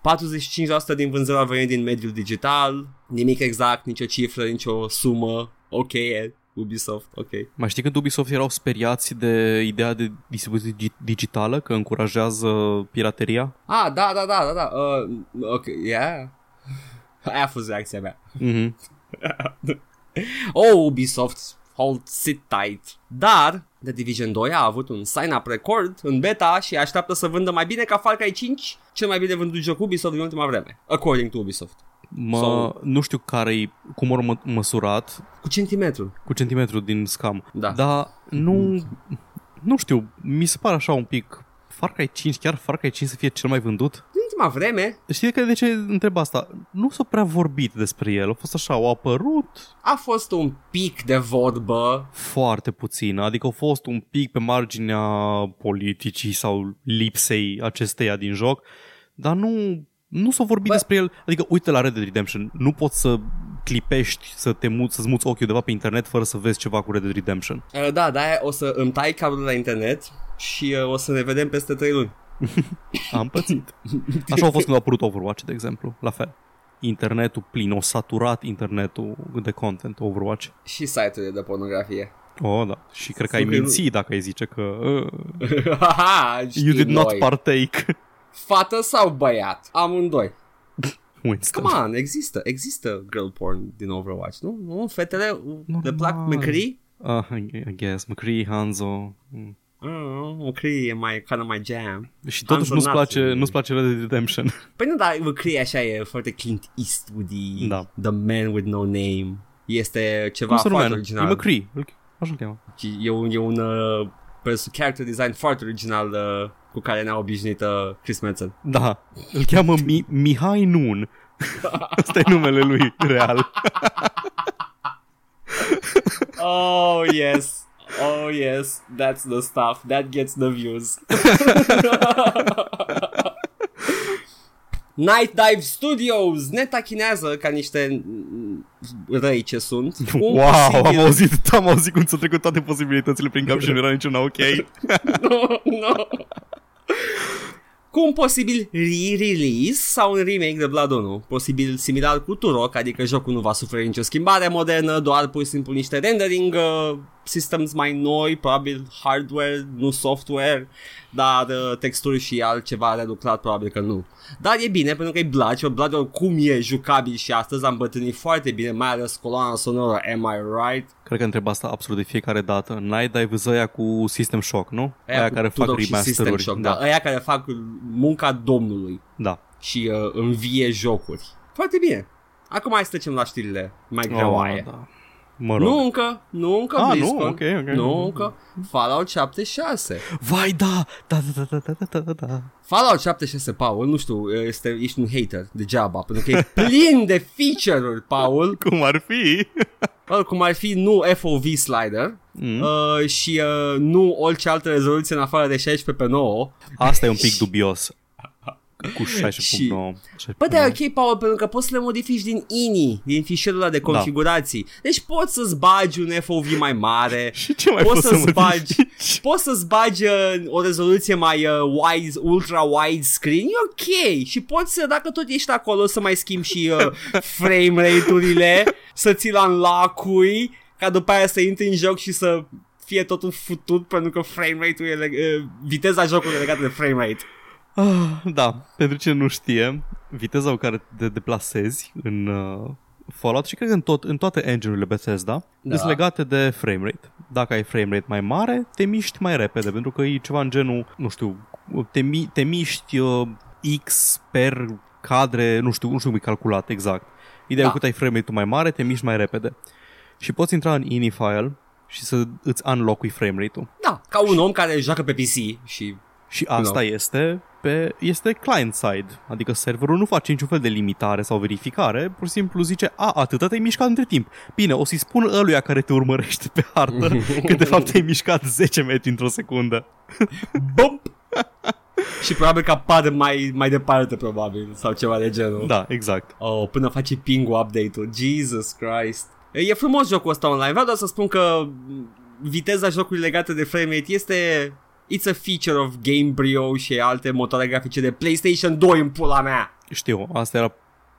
45% din vânzări au venit din mediul digital, nimic exact, nicio cifră, nicio sumă. Ok, e Ubisoft, ok. Mai știi când Ubisoft erau speriați de ideea de distribuție digi- digitală, că încurajează pirateria? Ah, da, da, da, da, da. Uh, ok, yeah. Aia a fost reacția mea. Mhm. Oh, Ubisoft, hold sit tight. Dar The Division 2 a avut un sign-up record în beta și așteaptă să vândă mai bine ca Far Cry 5, cel mai bine vândut joc Ubisoft din ultima vreme, according to Ubisoft. Mă, Sau- Nu știu care cum au mă- măsurat Cu centimetru. cu centimetru din scam, Da. dar nu, nu știu, mi se pare așa un pic Far Cry 5, chiar Far Cry 5 să fie cel mai vândut? Din ultima vreme Știi că de ce întreb asta? Nu s-a prea vorbit despre el, a fost așa, au apărut a fost un pic de vorbă. foarte puțin, adică au fost un pic pe marginea politicii sau lipsei acesteia din joc, dar nu, nu s-a vorbit Bă- despre el, adică uite la Red Dead Redemption, nu poți să clipești, să te muți, să-ți muți ochii undeva pe internet fără să vezi ceva cu Red Dead Redemption. Uh, da, da, o să îmi tai cablul la internet și uh, o să ne vedem peste 3 luni. Am pățit. Așa a fost când a apărut Overwatch, de exemplu, la fel. Internetul plin, o saturat internetul de content Overwatch. Și site-urile de pornografie. Oh, da. Și cred că ai Sigur că nu- mințit dacă ai zice că uh, Haha, you știm did not noi. partake. Fată sau băiat? Amândoi. Winston. Come on, există, există girl porn din Overwatch, nu? Nu, fetele le plac Normal. McCree? Uh, I guess, McCree, Hanzo. Mm. Uh, McCree e mai, kind of my jam. Și totuși Hanzo nu-ți Nazi. place, nu-ți place Red Dead Redemption. Păi nu, dar McCree așa e foarte Clint Eastwood Da. The Man With No Name. Este ceva Cum se foarte numea? E original. McCree. Îl- Așa îl cheamă. Și E un, e un uh, pers- character design foarte original uh, cu care ne-a obișnuit uh, Chris Metzen. Da. Îl cheamă Mi- Mihai Nun. Asta e numele lui real. Oh, yes. Oh, yes. That's the stuff. That gets the views. Night Dive Studios ne tachinează ca niște mm, răi ce sunt. Cum Wow, am posibil- auzit, am auzit cum ți-au trecut toate posibilitățile prin cap și nu era niciuna ok. no, no. Cu un posibil re-release sau un remake de Blood 1, posibil similar cu Turok, adică jocul nu va suferi nicio schimbare modernă, doar pur și simplu niște rendering uh, systems mai noi, probabil hardware, nu software, dar uh, texturi și altceva relucrat probabil că nu. Dar e bine pentru că e Blood și Blood oricum e jucabil și astăzi am îmbătrânit foarte bine, mai ales coloana sonoră, am I right? Cred că întreb asta absolut de fiecare dată. Night Dive zăia cu System Shock, nu? Aia, cu care fac Turok și System remasteruri. Shock, da. Aia care fac munca domnului. da. și uh, învie jocuri. Foarte bine. Acum hai să trecem la știrile mai Oh, greoaie. da. Mă rog. Nu încă, nu încă Ah, nu? BlizzCon. Ok, ok. Nu încă. Fallout 76. Vai, da! Da, da, da, da, da, da, da. Fallout 76, Paul, nu știu, este, ești un hater degeaba, pentru că e plin de feature-uri, Paul, Cum ar fi? uh, cum ar fi nu FOV slider Mm. uh, și uh, nu orice altă rezoluție în afară de 16 pe 9. Asta e un pic dubios. Cu 16.9. Și- 16.9. Bă, dar e ok, Paul, pentru că poți să le modifici din INI, din fișierul ăla de Da. configurații. Deci poți să-ți bagi un FOV mai mare, Și ce mai poți poți să să-ți bagi, modifici? poți să-ți bagi uh, o rezoluție mai uh, wide, ultra wide screen, e ok. Și poți, să, dacă tot ești acolo, să mai schimbi și uh, frame rate-urile, să ți-l unlock ca după aia să intri în joc și să fie totul futut pentru că frame rate-ul e leg- uh, viteza jocului e legată de frame rate. Ah, da, pentru cine nu știe, viteza cu care te deplasezi în uh, Fallout și cred că în, tot, în toate engine-urile Bethesda Da. sunt legate de frame rate. Dacă ai frame rate mai mare, te miști mai repede, pentru că e ceva în genul, nu știu, te, mi, te miști uh, X per cadre, nu știu, nu știu cum e calculat exact. Ideea Da. da. e cât ai frame rate mai mare, te miști mai repede. Și poți intra în ini file și să îți unlock frame rate-ul. Da, ca un om care joacă pe PC și Și asta No. este pe este client side, adică serverul nu face niciun fel de limitare sau verificare, pur și simplu zice, a, atâta te-ai mișcat între timp. Bine, o să-i spun ăluia care te urmărește pe hartă că de fapt te-ai mișcat 10 metri într-o secundă. bump! și probabil că apare mai, mai departe, probabil, sau ceva de genul. Da, exact. Oh, până face ping update-ul. Jesus Christ. E frumos jocul ăsta online. Vreau doar să spun că viteza jocului legată de frame rate este... It's a feature of Gamebryo și alte motoare grafice de PlayStation 2 în pula mea. Știu, asta era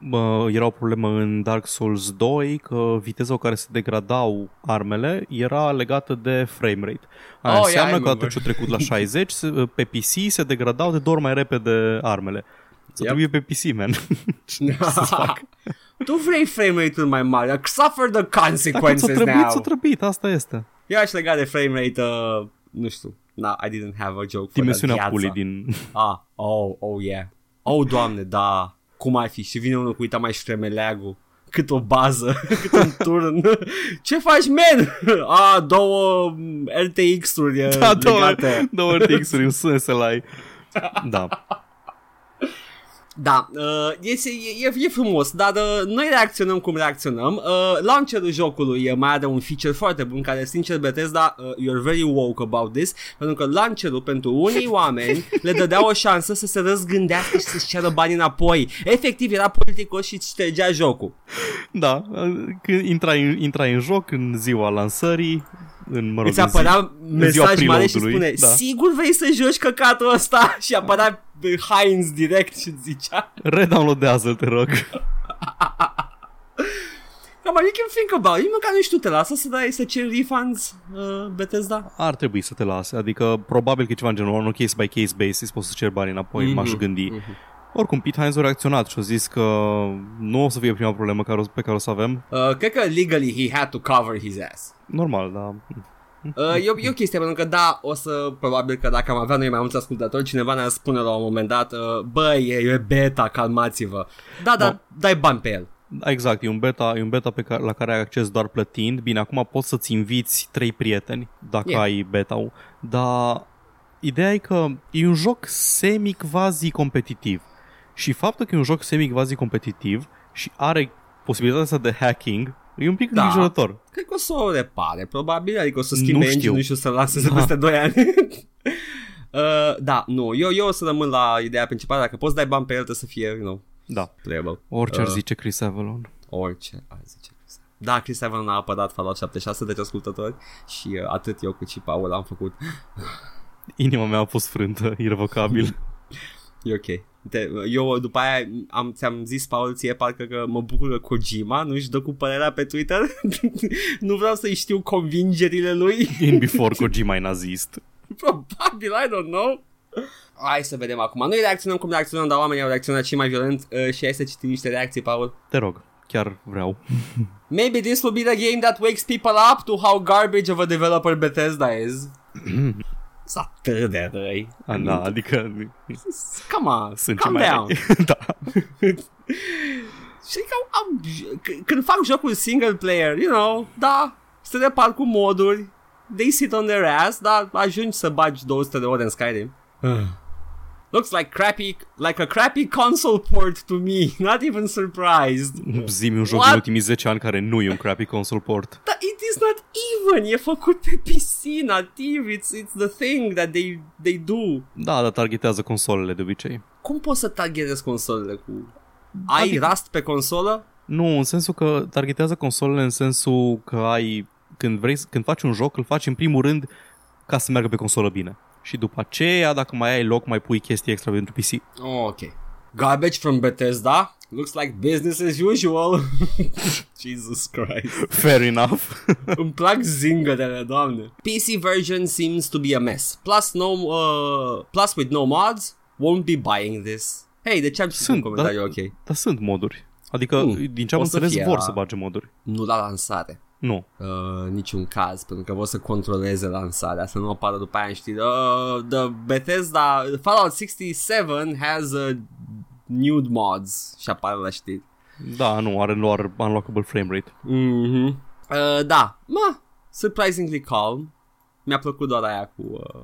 Bă, era o problemă în Dark Souls 2 că viteza cu care se degradau armele era legată de frame rate. Aia Oh, oh, înseamnă yeah, I că remember. atunci ce trecut la 60, se- pe PC se degradau de două ori mai repede armele. Să Yep. trebuie pe PC, man. Ce să fac? tu vrei frame rate-ul mai mare. Suffer the Dacă consequences ți-a trebuit, now. ți-a trebuit, asta este. Eu aș lega de frame rate, uh, nu știu. Nah, I didn't have a joke for Dimensiunea that. pulei Viața. din... Ah, oh, oh yeah. Oh, doamne, da. Cum ar fi? Și vine unul cu uita mai ștremeleagul. Cât o bază, cât un turn. Ce faci, man? A, două mm, RTX-uri Da, da, două, legate. două RTX-uri, un SLI. Da. Da, uh, este, e, e, e frumos, dar uh, noi reacționăm cum reacționăm. Uh, launcherul jocului uh, mai are un feature foarte bun care, sincer, Bethesda, uh, you're very woke about this, pentru că launcherul pentru unii oameni le dădea o șansă să se răzgândească și să-și ceară banii înapoi. Efectiv, era politicos și îți ștergea jocul. Da, când intrai, în- intrai în joc în ziua lansării, în, mă rog, Îți în zi- apărea în ziua mesaj mare și preload-ului, spune da. Sigur vrei să joci căcatul ăsta? Și apărea uh, Heinz direct și îți zicea Redownloadează, te rog. Come on, you can think about it. Măcar nu știu, te lasă să dai, să ceri refunds, uh, Bethesda? Ar trebui să te lase, adică probabil că e ceva în genul, on a case by case basis, poți să ceri banii înapoi, Mhm, m-aș gândi. mhm. Oricum, Pete Hines a reacționat și a zis că nu o să fie prima problemă care o- pe care o să avem. Uh, cred că legally he had to cover his ass. Normal, da. Uh, e, o, e o chestie, pentru că da, o să, probabil că dacă am avea noi mai mulți ascultători, cineva ne-ar spune la un moment dat, uh, băi, e, e beta, calmați-vă. Da, dar dai bani pe el. Da, Exact, e un beta, e un beta pe care, la care ai acces doar plătind. Bine, acum poți să-ți inviți trei prieteni dacă Yeah. ai beta-ul, dar ideea e că e un joc semi-quasi competitiv. Și faptul că e un joc semi-quasi competitiv și are posibilitatea asta de hacking, e un pic Da. îngrijorător. Cred că o să o repare, probabil, adică o să schimbe Nu știu. engine și o să lanseze Da. peste 2 ani. uh, da, nu, eu, eu o să rămân la ideea principală, dacă poți dai bani pe el, trebuie să fie, you know, Da. playable. Orice ar Uh. zice Chris Avalon. Orice ar zice Chris. Da, Chris Evans a apărat Fallout 76 de ascultători și uh, atât eu cât și Paul am făcut. Inima mea a fost frântă, irrevocabil. E ok. Te, eu după aia am, ți-am zis, Paul, ție parcă că mă bucur că Kojima nu-și dă cu părerea pe Twitter. nu vreau să-i știu convingerile lui. In before Kojima e nazist. Probabil, I don't know. Hai să vedem acum. Noi reacționăm cum reacționăm, dar oamenii au reacționat și mai violent uh, și hai să citim niște reacții, Paul. Te rog, chiar vreau. Maybe this will be the game that wakes people up to how garbage of a developer Bethesda is. Sunt atât de răi. A, da, adică Come on, sunt calm ce mai down. da. Și că am, c- când fac jocul single player, you know, da, se depart cu moduri, they sit on their ass, dar ajungi să bagi 200 de ore în Skyrim. Looks like crappy, like a crappy console port to me. Not even surprised. Zimi un joc What? din ultimii 10 ani care nu e un crappy console port. Dar it is not even. E făcut pe PC nativ. It's, it's the thing that they, they do. Da, dar targetează consolele de obicei. Cum poți să targetezi consolele cu... Ai Adică- Rust pe consolă? Nu, în sensul că targetează consolele în sensul că ai când vrei să- când faci un joc, îl faci în primul rând ca să meargă pe consolă bine. Și după aceea, dacă mai ai loc, mai pui chestii extra pentru PC. Oh, ok. Garbage from Bethesda? Looks like business as usual. Jesus Christ. Fair enough. Îmi plac zingătele, doamne. PC version seems to be a mess. Plus, no, uh, plus with no mods, won't be buying this. Hey, de ce am citit un Sunt, comentariu dar- ok? Dar sunt moduri. Adică, Mm, din ce am o să înțeles, fie vor la- să bage moduri. Nu la lansare. Nu. Uh, niciun caz, pentru că vor să controleze lansarea, să nu apară după aia în știri. Uh, the Bethesda, Fallout 67 has uh, nude mods și apare la știri. Da, nu, are doar unlockable frame rate. Mhm. Uh, da, mă, surprisingly calm. Mi-a plăcut doar aia cu uh,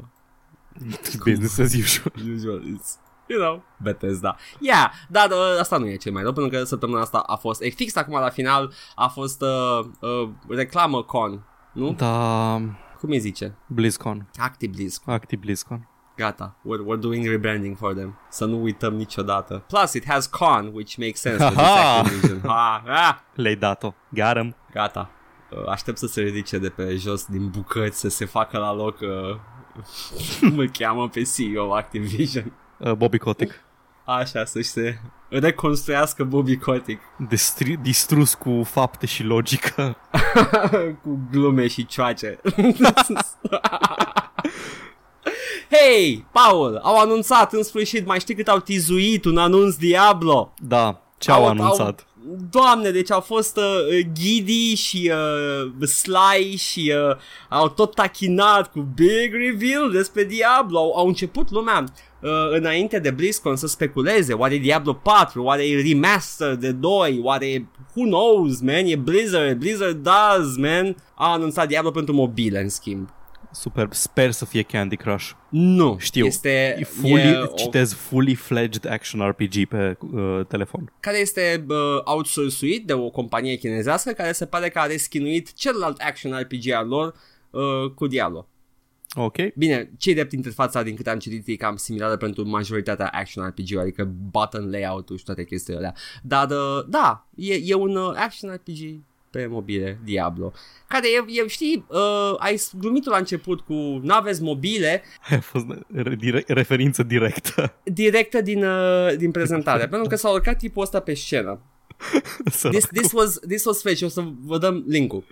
Business as usual. usual it's you know, Bethesda. Yeah, dar uh, asta nu e cel mai rău, pentru că săptămâna asta a fost, e fix acum la final, a fost uh, uh, reclamă con, nu? Da, Cum îi zice? BlizzCon. Active Bliss. Active BlizzCon. Gata, we're, we're doing rebranding for them. Să nu uităm niciodată. Plus, it has con, which makes sense with this Ha-ha! Activision. Ha, ha. Le-ai dat-o. Got 'em. Gata. Uh, Aștept să se ridice de pe jos din bucăți, să se facă la loc uh, cum îl cheamă pe CEO Activision. Uh, Bobby Kotick. Așa, să-și se reconstruiască Bobby Kotick Distri- distrus cu fapte și logică. cu glume și cioace. Hei, Paul, au anunțat în sfârșit, mai știi cât au tizuit un anunț Diablo? Da, ce au anunțat? Au, doamne, deci au fost uh, Giddy și uh, Sly și uh, au tot tachinat cu big reveal despre Diablo. Au, au început lumea uh, înainte de BlizzCon să speculeze. Oare e Diablo 4? Oare e remaster de 2? Oare who knows, man? E Blizzard. Blizzard does, man. A anunțat Diablo pentru mobile, în schimb. Super, sper să fie Candy Crush. Nu, Știu. Este E fully, e o- Citez fully fledged action RPG pe uh, telefon. care este uh, outsourcuit de o companie chinezească care se pare că a reschinuit celălalt action RPG al lor uh, cu Diablo. Ok. Bine, cei drept interfața din câte am citit e cam similară pentru majoritatea action RPG-uri, adică button layout-ul și toate chestiile alea. Dar uh, da, e, e un uh, action RPG pe mobile, Diablo. Care e, e știi, uh, ai glumit la început cu n-aveți mobile, A fost re- dire- referință directă. directă din, uh, din prezentare, pentru că s-a urcat tipul ăsta pe scenă. This, this was this was fake și o să vă dăm link-ul.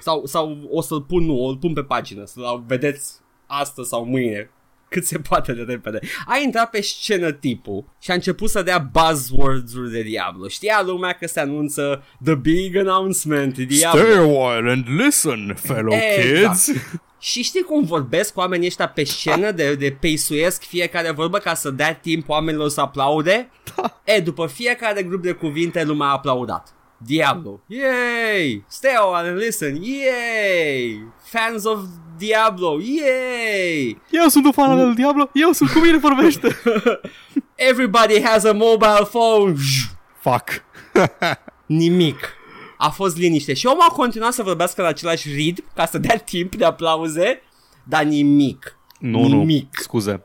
Sau, sau o să-l pun, nu, o pun pe pagină, să-l vedeți astăzi sau mâine cât se poate de repede. A intrat pe scenă tipul și a început să dea buzzwords-uri de Diablo. Știa lumea că se anunță The Big Announcement, Diablo. Stay a while and listen, fellow Exact. kids. Și știi cum vorbesc oamenii ăștia pe scenă de, de peisuiesc fiecare vorbă ca să dea timp oamenilor să aplaude? Da. E, după fiecare grup de cuvinte lumea a aplaudat. Diablo. Yay! Stay on and listen. Yay! Fans of Diablo. Yay! Eu sunt un fan al Diablo, eu sunt cu mine vorbește. Everybody has a mobile phone. Fuck. Nimic. A fost liniște. Și omul a continuat să vorbească la același ritm ca să dea timp de aplauze, dar nimic. Nu, Nimic. nu, scuze.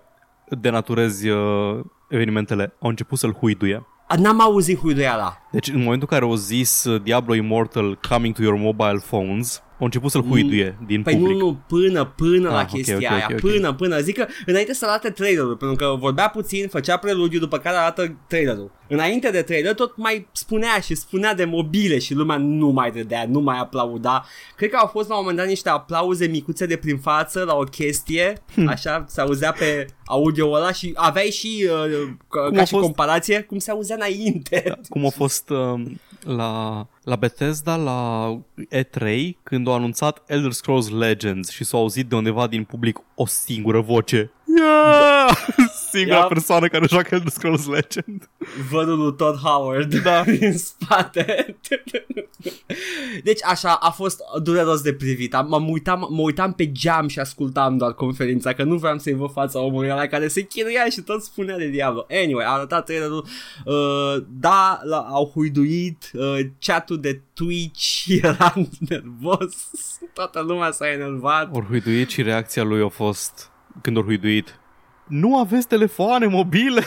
Denaturezi uh, evenimentele. Au început să-l huiduie. A, N-am auzit huiduiala. Deci în momentul în care au zis uh, Diablo Immortal coming to your mobile phones, au început să-l huiduie din Păi public. nu, nu, până, până Ah, la ok, chestia ok, aia, ok, ok. până, până, zic că înainte să arate trailerul, pentru că vorbea puțin, făcea preludiu, după care arată trailerul. Înainte de trailer tot mai spunea și spunea de mobile și lumea nu mai dădea, nu mai aplauda. Cred că au fost la un moment dat niște aplauze micuțe de prin față la o chestie, Hm. așa, se auzea pe audio ăla și aveai și, uh, ca, Cum ca a și fost? comparație, cum se auzea înainte. Cum a fost uh, la, la Bethesda, la E3, când au anunțat Elder Scrolls Legends și s-a auzit de undeva din public o singură voce. Yeah! Singura Yep. persoană care joacă Elder Scrolls Legend. vărul lui Todd Howard Da. în spate. deci așa, a fost dureros de privit. Am, m-am uitam, mă uitam pe geam și ascultam doar conferința, că nu vreau să-i văd fața omului ăla care se chinuia și tot spunea de diavol. Anyway, a arătat trailerul. Uh, da, la, au huiduit uh, chatul de Twitch era nervos. Toată lumea s-a enervat. Ori huiduit și reacția lui a fost, când ori huiduit, nu aveți telefoane mobile?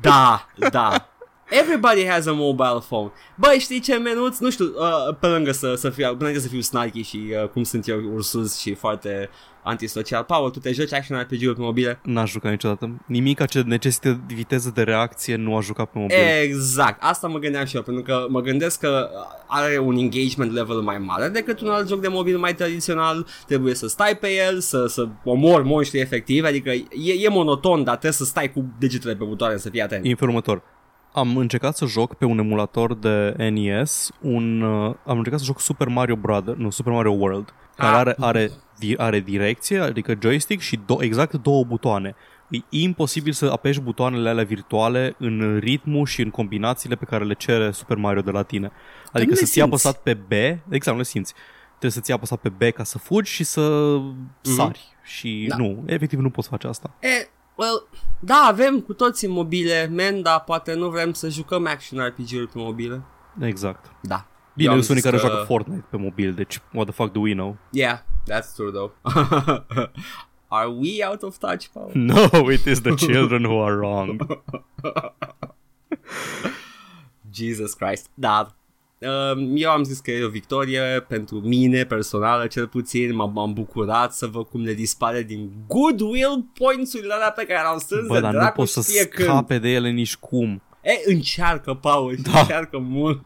Da, da. Everybody has a mobile phone. Băi, știi ce menuț? Nu știu, uh, pe lângă să, să fiu, pe lângă să fiu snarky și uh, cum sunt eu ursus și foarte antisocial. Paul, tu te joci action RPG-uri pe mobile? N-aș jucat niciodată. Nimic ce necesită viteză de reacție nu aș jucat pe mobil. Exact, asta mă gândeam și eu, pentru că mă gândesc că are un engagement level mai mare decât un alt joc de mobil mai tradițional, trebuie să stai pe el, să, să omori monștri efectiv, adică e, e monoton, dar trebuie să stai cu degetele pe butoane să fii atent. E în felul următor. Am încercat să joc pe un emulator de NES, un, uh, am încercat să joc Super Mario Brother, nu, Super Mario World, care Ah. are, are, di- are direcție, adică joystick și do- exact două butoane. E imposibil să apeși butoanele alea virtuale în ritmul și în combinațiile pe care le cere Super Mario de la tine. Adică nu le să ții simți. apăsat pe B, exact, nu le simți. Trebuie să ții apăsat pe B ca să fugi și să sari. Și Da. nu, efectiv nu poți face asta. E, well, da, avem cu toții mobile, men, dar poate nu vrem să jucăm action RPG-uri pe mobile. Exact. Da. Bine, Eu am sunt unii zis care că- joacă Fortnite pe mobil, deci what the fuck do we know? Yeah, that's true though. Are we out of touch, Paul? No, it is the children who are wrong. Jesus Christ. Da. Um, Eu am zis că e o victorie pentru mine personală cel puțin M-am, m-am bucurat să văd cum le dispare din goodwill points-urile alea pe care le-am strâns Bă, de dar nu dracu poți să știe când. scape de ele nici cum. E, încearcă, Paul, și Da. încearcă mult.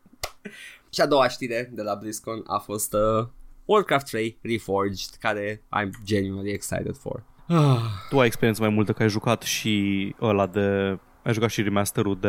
și a doua știre de la BlizzCon a fost uh, Warcraft 3 Reforged, care I'm genuinely excited for. Ah, Tu ai experiență mai multă că ai jucat și ăla de... Ai jucat și remasterul de...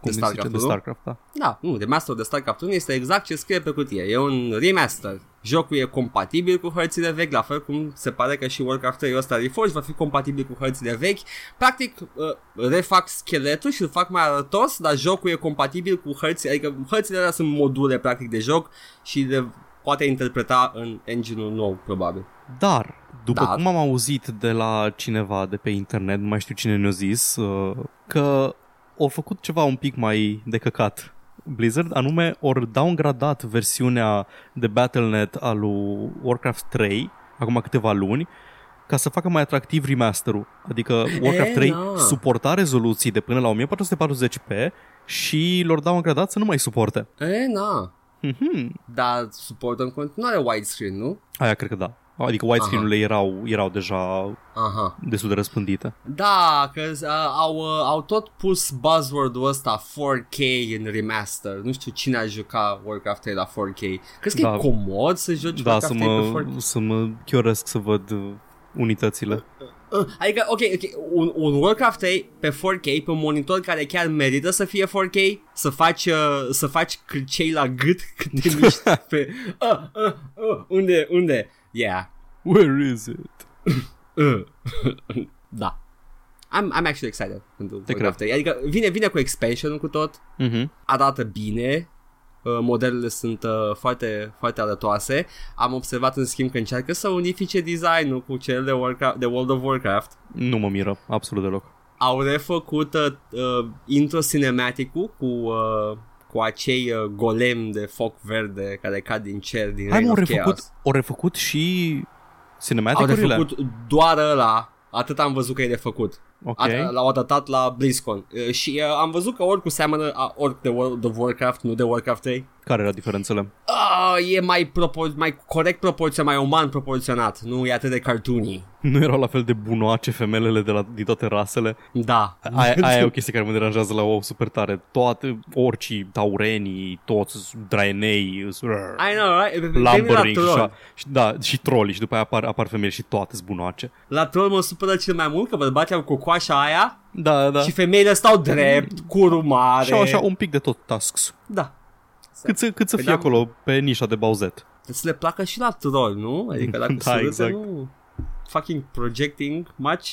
Cum se StarCraft, zice? De nu? StarCraft, da. Da, nu, remasterul de StarCraft 1 este exact ce scrie pe cutie. E un remaster. Jocul e compatibil cu hărțile vechi, la fel cum se pare că și Warcraft 3 ăsta Reforged va fi compatibil cu hărțile vechi. Practic, uh, refac scheletul și îl fac mai arătos, dar jocul e compatibil cu hărțile, adică hărțile alea sunt module practic de joc și le poate interpreta în engine-ul nou, probabil. Dar, după Dar. cum am auzit de la cineva de pe internet, nu mai știu cine ne-a zis, uh, că au făcut ceva un pic mai de căcat Blizzard, anume ori downgradat versiunea de Battle.net a lui Warcraft 3, acum câteva luni, ca să facă mai atractiv remasterul. Adică Warcraft 3 na. suporta rezoluții de până la 1440p și lor downgradat să nu mai suporte. E, na. Mhm. Dar suportă în continuare widescreen, nu? Aia cred că da. Adică widescreen-urile erau, erau deja Aha. destul de răspândite. Da, că uh, au, uh, au tot pus buzzword-ul ăsta 4K în remaster. Nu știu cine a jucat Warcraft 3 la 4K. Crezi că Da. e comod să joci Da, Warcraft să 3 mă, pe 4K? să mă chioresc să văd uh, unitățile. Uh, adică, ok, ok, un, un Warcraft 3 pe 4K, pe un monitor care chiar merită să fie 4K, să faci, uh, să faci cârcei la gât când te miști pe... Uh, uh, uh, unde, unde? Yeah. Where is it? Uh. da. I'm, I'm actually excited pentru Te Warcraft 3. Adică vine, vine cu expansion cu tot, Mhm. arată bine, uh, modelele sunt uh, foarte, foarte arătoase. Am observat în schimb că încearcă să unifice designul cu cel de, Warcraft, de World of Warcraft. Nu mă miră, absolut deloc. Au refăcut uh, uh, intro cinematic-ul cu, uh, cu acei uh, golem de foc verde care cad din cer din Hai Reign mă, au of refăcut, Chaos. au refăcut și Au cinematicurile? refăcut doar ăla, atât am văzut că e de făcut. Ok. A, l-au adaptat la BlizzCon uh, și uh, am văzut că oricum seamănă a, ori de World of Warcraft, nu de Warcraft 3. Care erau diferențele? Uh, e mai, propor- mai corect proporționat, mai uman proporționat, nu e atât de cartoony. Nu erau la fel de bunoace femelele de la, din toate rasele? Da. Aia, aia e o chestie care mă deranjează la WoW super tare. Toate, orcii, taurenii, toți, draenei, I know, right? Pe- pe- pe mine la lumbering și troll. așa. Și, da, și troli și după aia apar, apar femei și toate zbunoace. La troll mă supără cel mai mult că bărbații au cocoașa aia Da, da. și femeile stau drept, curul mare. Și au așa un pic de tot tasks. Da. Cât să, cât să Păi fie da. acolo pe nișa de bauzet. Trebuie să le placă și la troll, nu? Adică dacă Da, surâte, exact. nu fucking projecting much.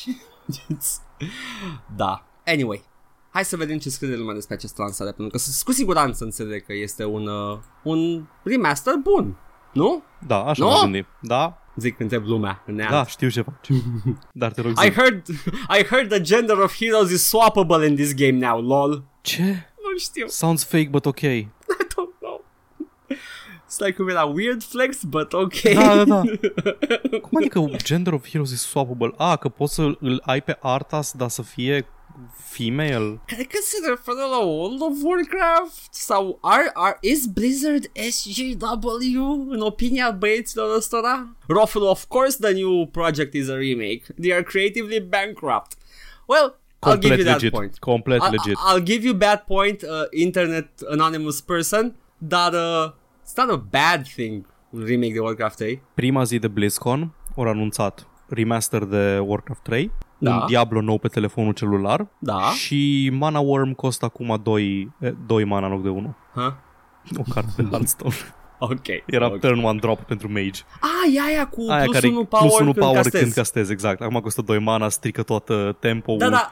It's- da. Anyway, hai să vedem ce scrie lumea despre această lansare, pentru că s- cu siguranță înțeleg că este un, uh, un remaster bun, nu? Da, așa Nu? mă gândim. Da, Zic întreb lumea în neant. da, știu ce faci. Dar te rog I zi. heard, I heard the gender of heroes is swappable in this game now, lol. Ce? Nu știu, Sounds fake, but ok. I don't know. It's like a weird flex, but ok. Da, da, da. Cum adică Gender of Heroes is swappable? A, că poți să îl ai pe Arthas, dar să fie female. Cred că se referă la World of Warcraft sau are, are, is Blizzard SJW în opinia băieților ăstora? Ruffle, of course the new project is a remake. They are creatively bankrupt. Well, I'll give Complet you that legit. point. Complet I- legit. I'll give you bad point, uh, internet anonymous person, dar uh, it's not a bad thing un remake de Warcraft 3. Prima zi de BlizzCon au anunțat remaster de Warcraft 3, Da. un Diablo nou pe telefonul celular Da. și Mana Worm costă acum 2, 2 mana în loc de 1. Huh? O carte de Hearthstone. Ok. Era ok. turn one drop pentru mage. Ah, e aia cu Aia plus care 1 power, plus 1 când power castezi. când castezi, exact. Acum costă 2 mana, strică toată tempo Da, da.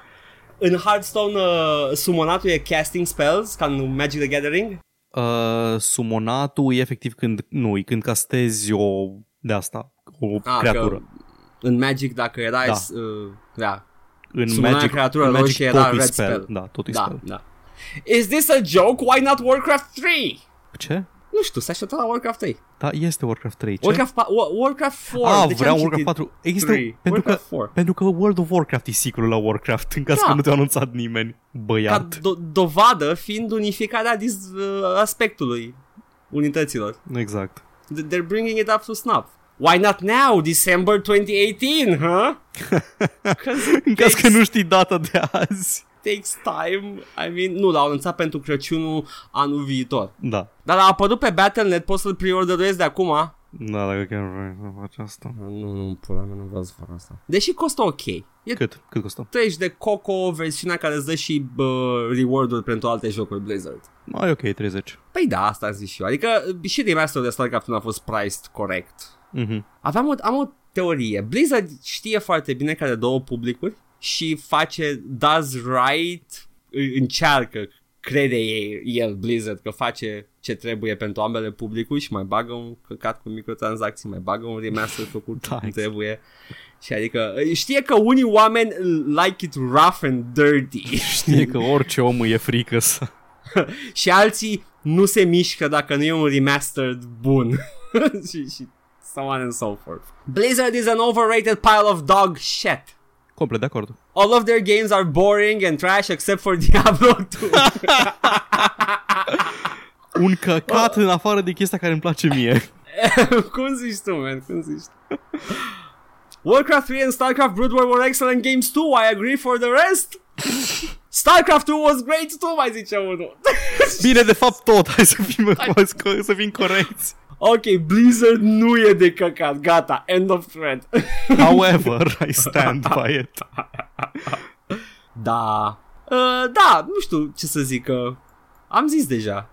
În Hearthstone, uh, summonatul e casting spells, ca în Magic the Gathering. Uh, sumonatul e efectiv când, nu, e când castezi o, de asta, o Ah, creatură. Că în Magic, dacă erai... Da. Uh, da. În sumona Magic, creatură în Magic roșie era totul e red spell. spell. Da, totul e Da, spell. da. Is this a joke? Why not Warcraft 3? Ce? Nu știu, s-a așteptat la Warcraft 3. Da, este Warcraft 3. Ce? Warcraft, pa- Wa- Warcraft 4. Ah, de ce vreau am Warcraft citit 4. Există, Three. pentru, că, Warcraft 4. pentru că World of Warcraft e sequel la Warcraft, în caz Da. că nu te-a anunțat nimeni. Ca Băiat. do- dovadă fiind unificarea dis- uh, aspectului unităților. Exact. Th- They're bringing it up to snuff. Why not now, December 2018, huh? 'Cause it În caz takes- că nu știi data de azi. Takes time. I mean, nu, l-au anunțat pentru Crăciunul anul viitor. Da. Dar a apărut pe Battle.net, poți să-l preorderezi de acum. Da, dacă chiar vrei să faci asta. Nu, nu, pula mea, nu vreau să fac asta. Deși costă ok. E Cât? Cât costă? 30 de Coco, versiunea care îți dă și bă, reward-uri pentru alte jocuri Blizzard. Ai ok, 30. Păi da, asta am zis și eu. Adică și remasterul de StarCraft nu a fost priced corect. Mhm. Aveam o, am o teorie. Blizzard știe foarte bine că are două publicuri și face, does right, î- încearcă, crede ei, el, Blizzard, că face ce trebuie pentru ambele publicuri și mai bagă un căcat cu microtransacții, mai bagă un remaster făcut Da, cum exact. trebuie. Și adică știe că unii oameni like it rough and dirty Știe că orice om îi e frică să... și alții nu se mișcă dacă nu e un remastered bun. și, și so on and so forth. Blizzard is an overrated pile of dog shit. Complet de acord. All of their games are boring and trash except for Diablo 2. Un căcat în afară de chestia care îmi place mie. Cum zici tu, man? Cum zici tu? Warcraft 3 and StarCraft Brood War were excellent games too. I agree for the rest. StarCraft 2 was great too, mai zice unul. Bine, de fapt tot. Hai să fim, să fim corecți. Ok, Blizzard nu e de căcat. Gata, end of thread. However, I stand by it. Da. Uh, da, nu știu ce să zic. Uh, am zis deja.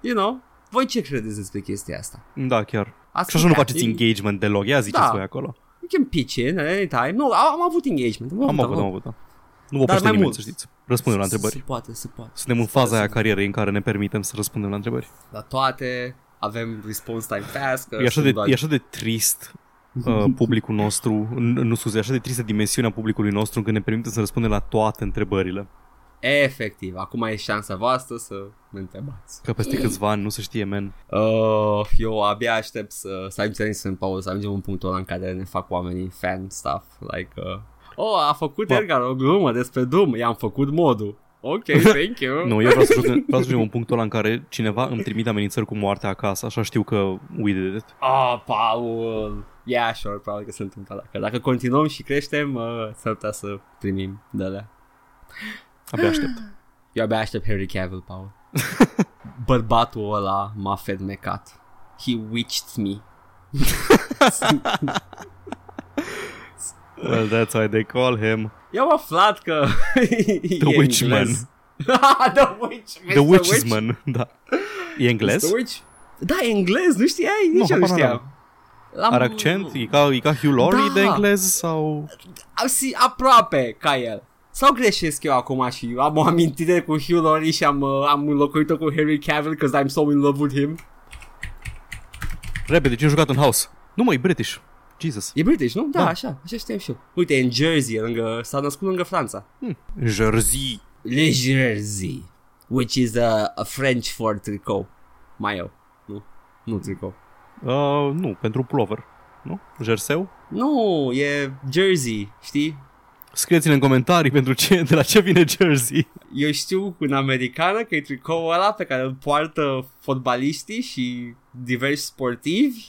You know? Voi ce credeți despre chestia asta? Da, chiar. Ați Și așa nu putea. faceți You- engagement deloc. Ia ziceți Da. voi acolo. You can pitch in at any time. Nu, am, am avut engagement. Am avut, am avut, da. Nu vă Dar oprește mai nimeni, mult. să știți. Răspundem la Se întrebări. poate, se poate. Suntem în faza aia a carierei în care ne permitem să răspundem la întrebări. La toate avem response time fast. că E așa sunt de, doar- e așa de trist uh, publicul nostru, n- nu scuze, e așa de tristă dimensiunea publicului nostru încât ne permite să răspundem la toate întrebările. Efectiv, acum e șansa voastră să mă întrebați. Că peste câțiva ani nu se știe, man. Uh, eu abia aștept să, să ajungem să în pauză, să ajungem în punctul ăla în care ne fac oamenii fan stuff, like, uh, oh, a făcut Bă. Edgar o glumă despre Doom, i-am făcut modul. Ok, thank you. Nu, eu vreau să, ajung, vreau să ajungem în punctul ăla în care cineva îmi trimite amenințări cu moartea acasă, așa știu că we did it. Ah, Paul. Yeah, sure, probabil că se întâmplă dacă, dacă continuăm și creștem, uh, s-ar putea să primim de alea. Abia aștept. Eu abia aștept Harry Cavill, Paul. Bărbatul ăla m-a fedmecat. He witched me. Well, that's why they call him Eu am aflat că The Witchman. The Witch. The Witchman. Da. E englez? The Witch? Da, e englez, nu știai? Nici Nu, eu nu habar știam. L-am- Are accent? E ca, e ca Hugh Laurie Da. de englez sau... Am si, aproape ca el. Sau greșesc eu acum și am o amintire cu Hugh Laurie și am, uh, am înlocuit-o cu Harry Cavill because I'm so in love with him. Repede, cine a jucat în House? Nu mă, e British. Jesus. E British, nu? Da, Da. așa, așa știam și eu. Uite, e în Jersey, lângă, s-a născut lângă Franța. Jersey. Le Jersey, which is a, a French for tricou. Mai eu, nu, nu tricou. Uh, nu, pentru plover. Nu? Jerseu? Nu, e Jersey, știi? Scrieți-ne în comentarii pentru ce, de la ce vine jersey. Eu știu cu în americană că e tricoul ăla pe care îl poartă fotbaliștii și diversi sportivi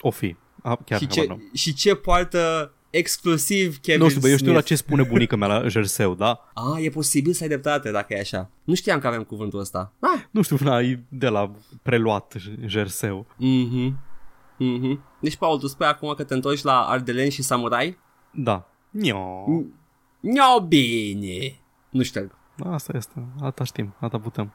O fi. A, chiar și, habar ce, n-am. și ce poartă exclusiv Kevin Nu știu, bă, eu știu la Smith. ce spune bunica mea la jerseu, da? Ah, e posibil să ai dreptate dacă e așa. Nu știam că avem cuvântul ăsta. Ah. Nu știu, na, e de la preluat jerseu. Mhm. Mhm. Deci, Paul, tu spui acum că te întorci la Ardelen și Samurai? Da. Nio. Nio bine. Nu știu. Asta este. Asta știm. Asta putem.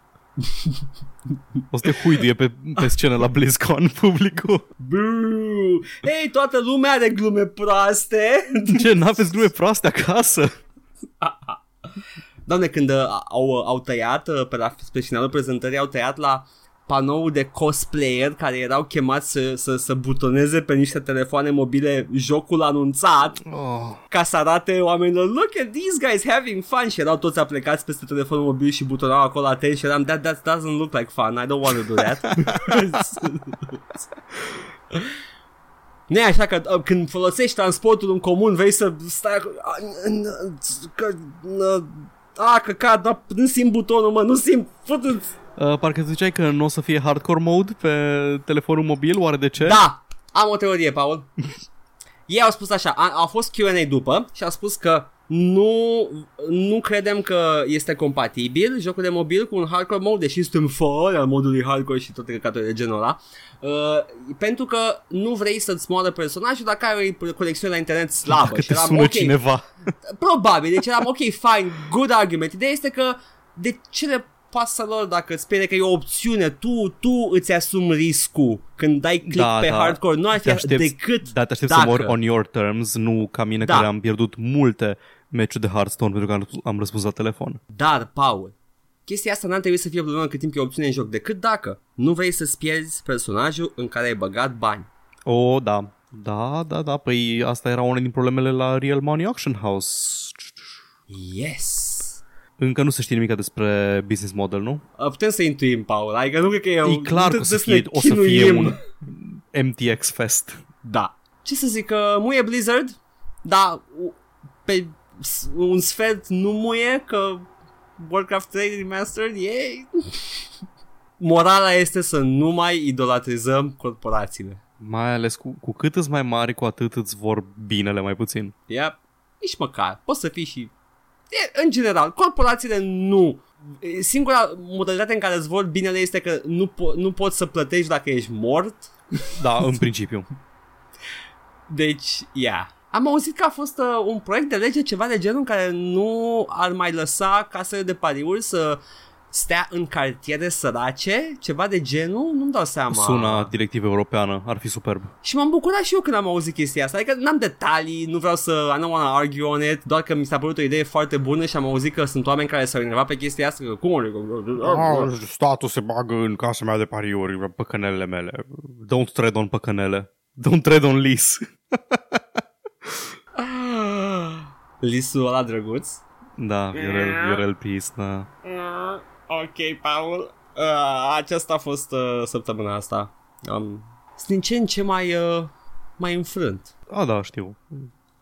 O să te huiduie pe, pe scenă la BlizzCon publicul. Buu! Ei, toată lumea are glume proaste. Ce, n-aveți glume proaste acasă? Doamne, când uh, au, au tăiat, uh, pe, la, pe finalul prezentării, au tăiat la panoul de cosplayer care erau chemați să, să, să butoneze pe niște telefoane mobile jocul anunțat Oh. ca să arate oamenilor look at these guys having fun și erau toți aplecați peste telefonul mobil și butonau acolo atent și eram that, that doesn't look like fun, I don't want to do that. Nu e așa că uh, când folosești transportul în comun vrei să stai acolo, a, n- n- că, n- a, căcat, da, nu simt butonul, mă, nu simt, fătă Uh, parcă ziceai că nu o să fie hardcore mode pe telefonul mobil, oare de ce? Da, am o teorie, Paul. Ei au spus așa, a, au fost Q&A după și au spus că nu, nu credem că este compatibil jocul de mobil cu un hardcore mode, deși suntem fără al modului hardcore și toate căcaturile de genul ăla, uh, pentru că nu vrei să-ți moară personajul dacă ai o conexiune la internet slabă. Dacă și te eram, sună ok, cineva. Probabil, deci eram ok, fine, good argument. Ideea este că de ce le pasă lor dacă îți spune că e o opțiune, tu, tu îți asumi riscul când dai click Da, pe da. hardcore, nu ar Te fi aștepți, decât da, te aștepți dacă. să mori on your terms, nu ca mine Da. care am pierdut multe meciuri de Hearthstone pentru că am, am răspuns la telefon. Dar, Paul, chestia asta n-ar trebui să fie o problemă cât timp e o opțiune în joc, decât dacă nu vrei să-ți pierzi personajul în care ai băgat bani. O, da. Da, da, da, păi asta era una din problemele la Real Money Auction House. Yes! Încă nu se știe nimic despre business model, nu? Uh, Putem să intuim, Paul, adică nu cred că e, E clar că o să fie, o să fie un MTX Fest. Da. Ce să zic, că muie Blizzard, da, u- pe s- un sfert nu muie, că Warcraft 3 Remastered, yay! Morala este să nu mai idolatrizăm corporațiile. Mai ales cu, cu cât îți mai mari, cu atât îți vor binele mai puțin. Ia, nici măcar, poți să fii și... E, în general, corporațiile nu... E, Singura modalitate în care îți vor binele este că nu, po- nu poți să plătești dacă ești mort Da, în principiu. Deci, yeah. Am auzit că a fost uh, un proiect de lege ceva de genul în care nu ar mai lăsa casele de pariuri să stea în cartiere sărace, ceva de genul, nu-mi dau seama. Sună directivă europeană, ar fi superb. Și m-am bucurat și eu când am auzit chestia asta, adică n-am detalii, nu vreau să, I don't wanna argue on it, doar că mi s-a părut o idee foarte bună și am auzit că sunt oameni care s-au enervat pe chestia asta, că cum adică? Ah, statul se bagă în casa mea de pariuri, păcănelele mele. Don't tread on păcănele. Don't tread on lis. Lisul ăla drăguț. Da, Viorel, Viorel Peace, da. Ok, Paul. Uh, aceasta a fost uh, săptămâna asta. Um, sunt din ce în ce mai, uh, mai înfrânt. A, da, știu.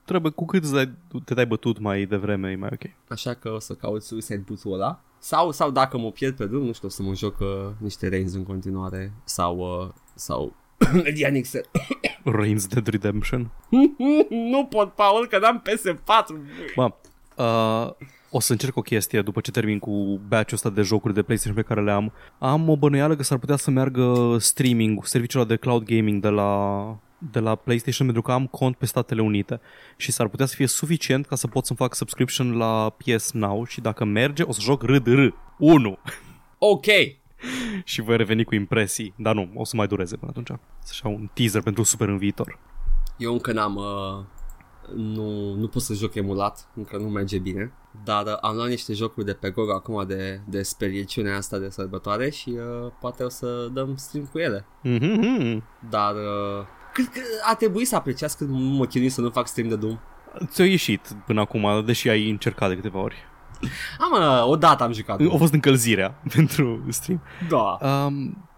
Trebuie, cu cât îți dai, te dai bătut mai devreme, e mai ok. Așa că o să caut Suicide Boot-ul ăla. Sau, sau dacă mă pierd pe drum, nu știu, o să mă joc uh, niște Reigns în continuare. Sau, uh, sau Dianix. Reigns Dead Redemption. nu pot, Paul, că n-am PS4. Bă, uh, o să încerc o chestie după ce termin cu batch-ul ăsta de jocuri de PlayStation pe care le am. Am o bănuială că s-ar putea să meargă streaming, serviciul ăla de cloud gaming de la, de la PlayStation pentru că am cont pe Statele Unite și s-ar putea să fie suficient ca să pot să-mi fac subscription la PS Now și dacă merge o să joc RDR 1 Ok. și voi reveni cu impresii, dar nu, o să mai dureze până atunci. Să un teaser pentru super în viitor. Eu încă n-am... Uh, nu, nu pot să joc emulat, încă nu merge bine. Dar uh, am luat niște jocuri de pe GOG acum de, de sperieciunea asta de sărbătoare și uh, poate o să dăm stream cu ele. Mm-hmm. Dar uh, cred că a trebuit să apreciați cât mă chinui să nu fac stream de Doom. Ți-a ieșit până acum, deși ai încercat de câteva ori. Am, uh, o dată am jucat. A fost încălzirea pentru stream. Da. Um,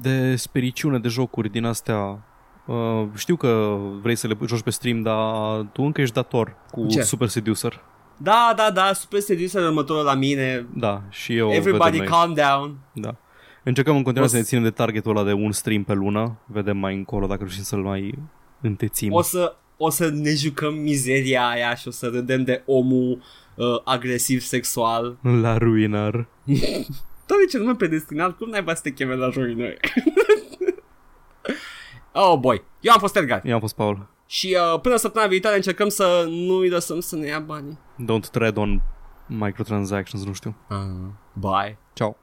de spericiune de jocuri din astea uh, știu că vrei să le joci pe stream, dar tu încă ești dator cu Ce? Super Seducer. Da, da, da, super seducer următorul la mine. Da, și eu Everybody vedem calm down. Da. Încercăm în continuare O să să- ne ținem de targetul ăla de un stream pe lună. Vedem mai încolo dacă reușim să-l mai întețim. O să, o să ne jucăm mizeria aia și o să râdem de omul uh, agresiv sexual. La ruinar. Doamne, ce nume predestinat, cum n-ai să te cheme la ruinări? oh, boy. Eu am fost Edgar. Eu am fost Paul. Și uh, până săptămâna viitoare încercăm să nu îi lăsăm să ne ia banii. Don't tread on microtransactions, nu știu. Uh, bye. Ciao.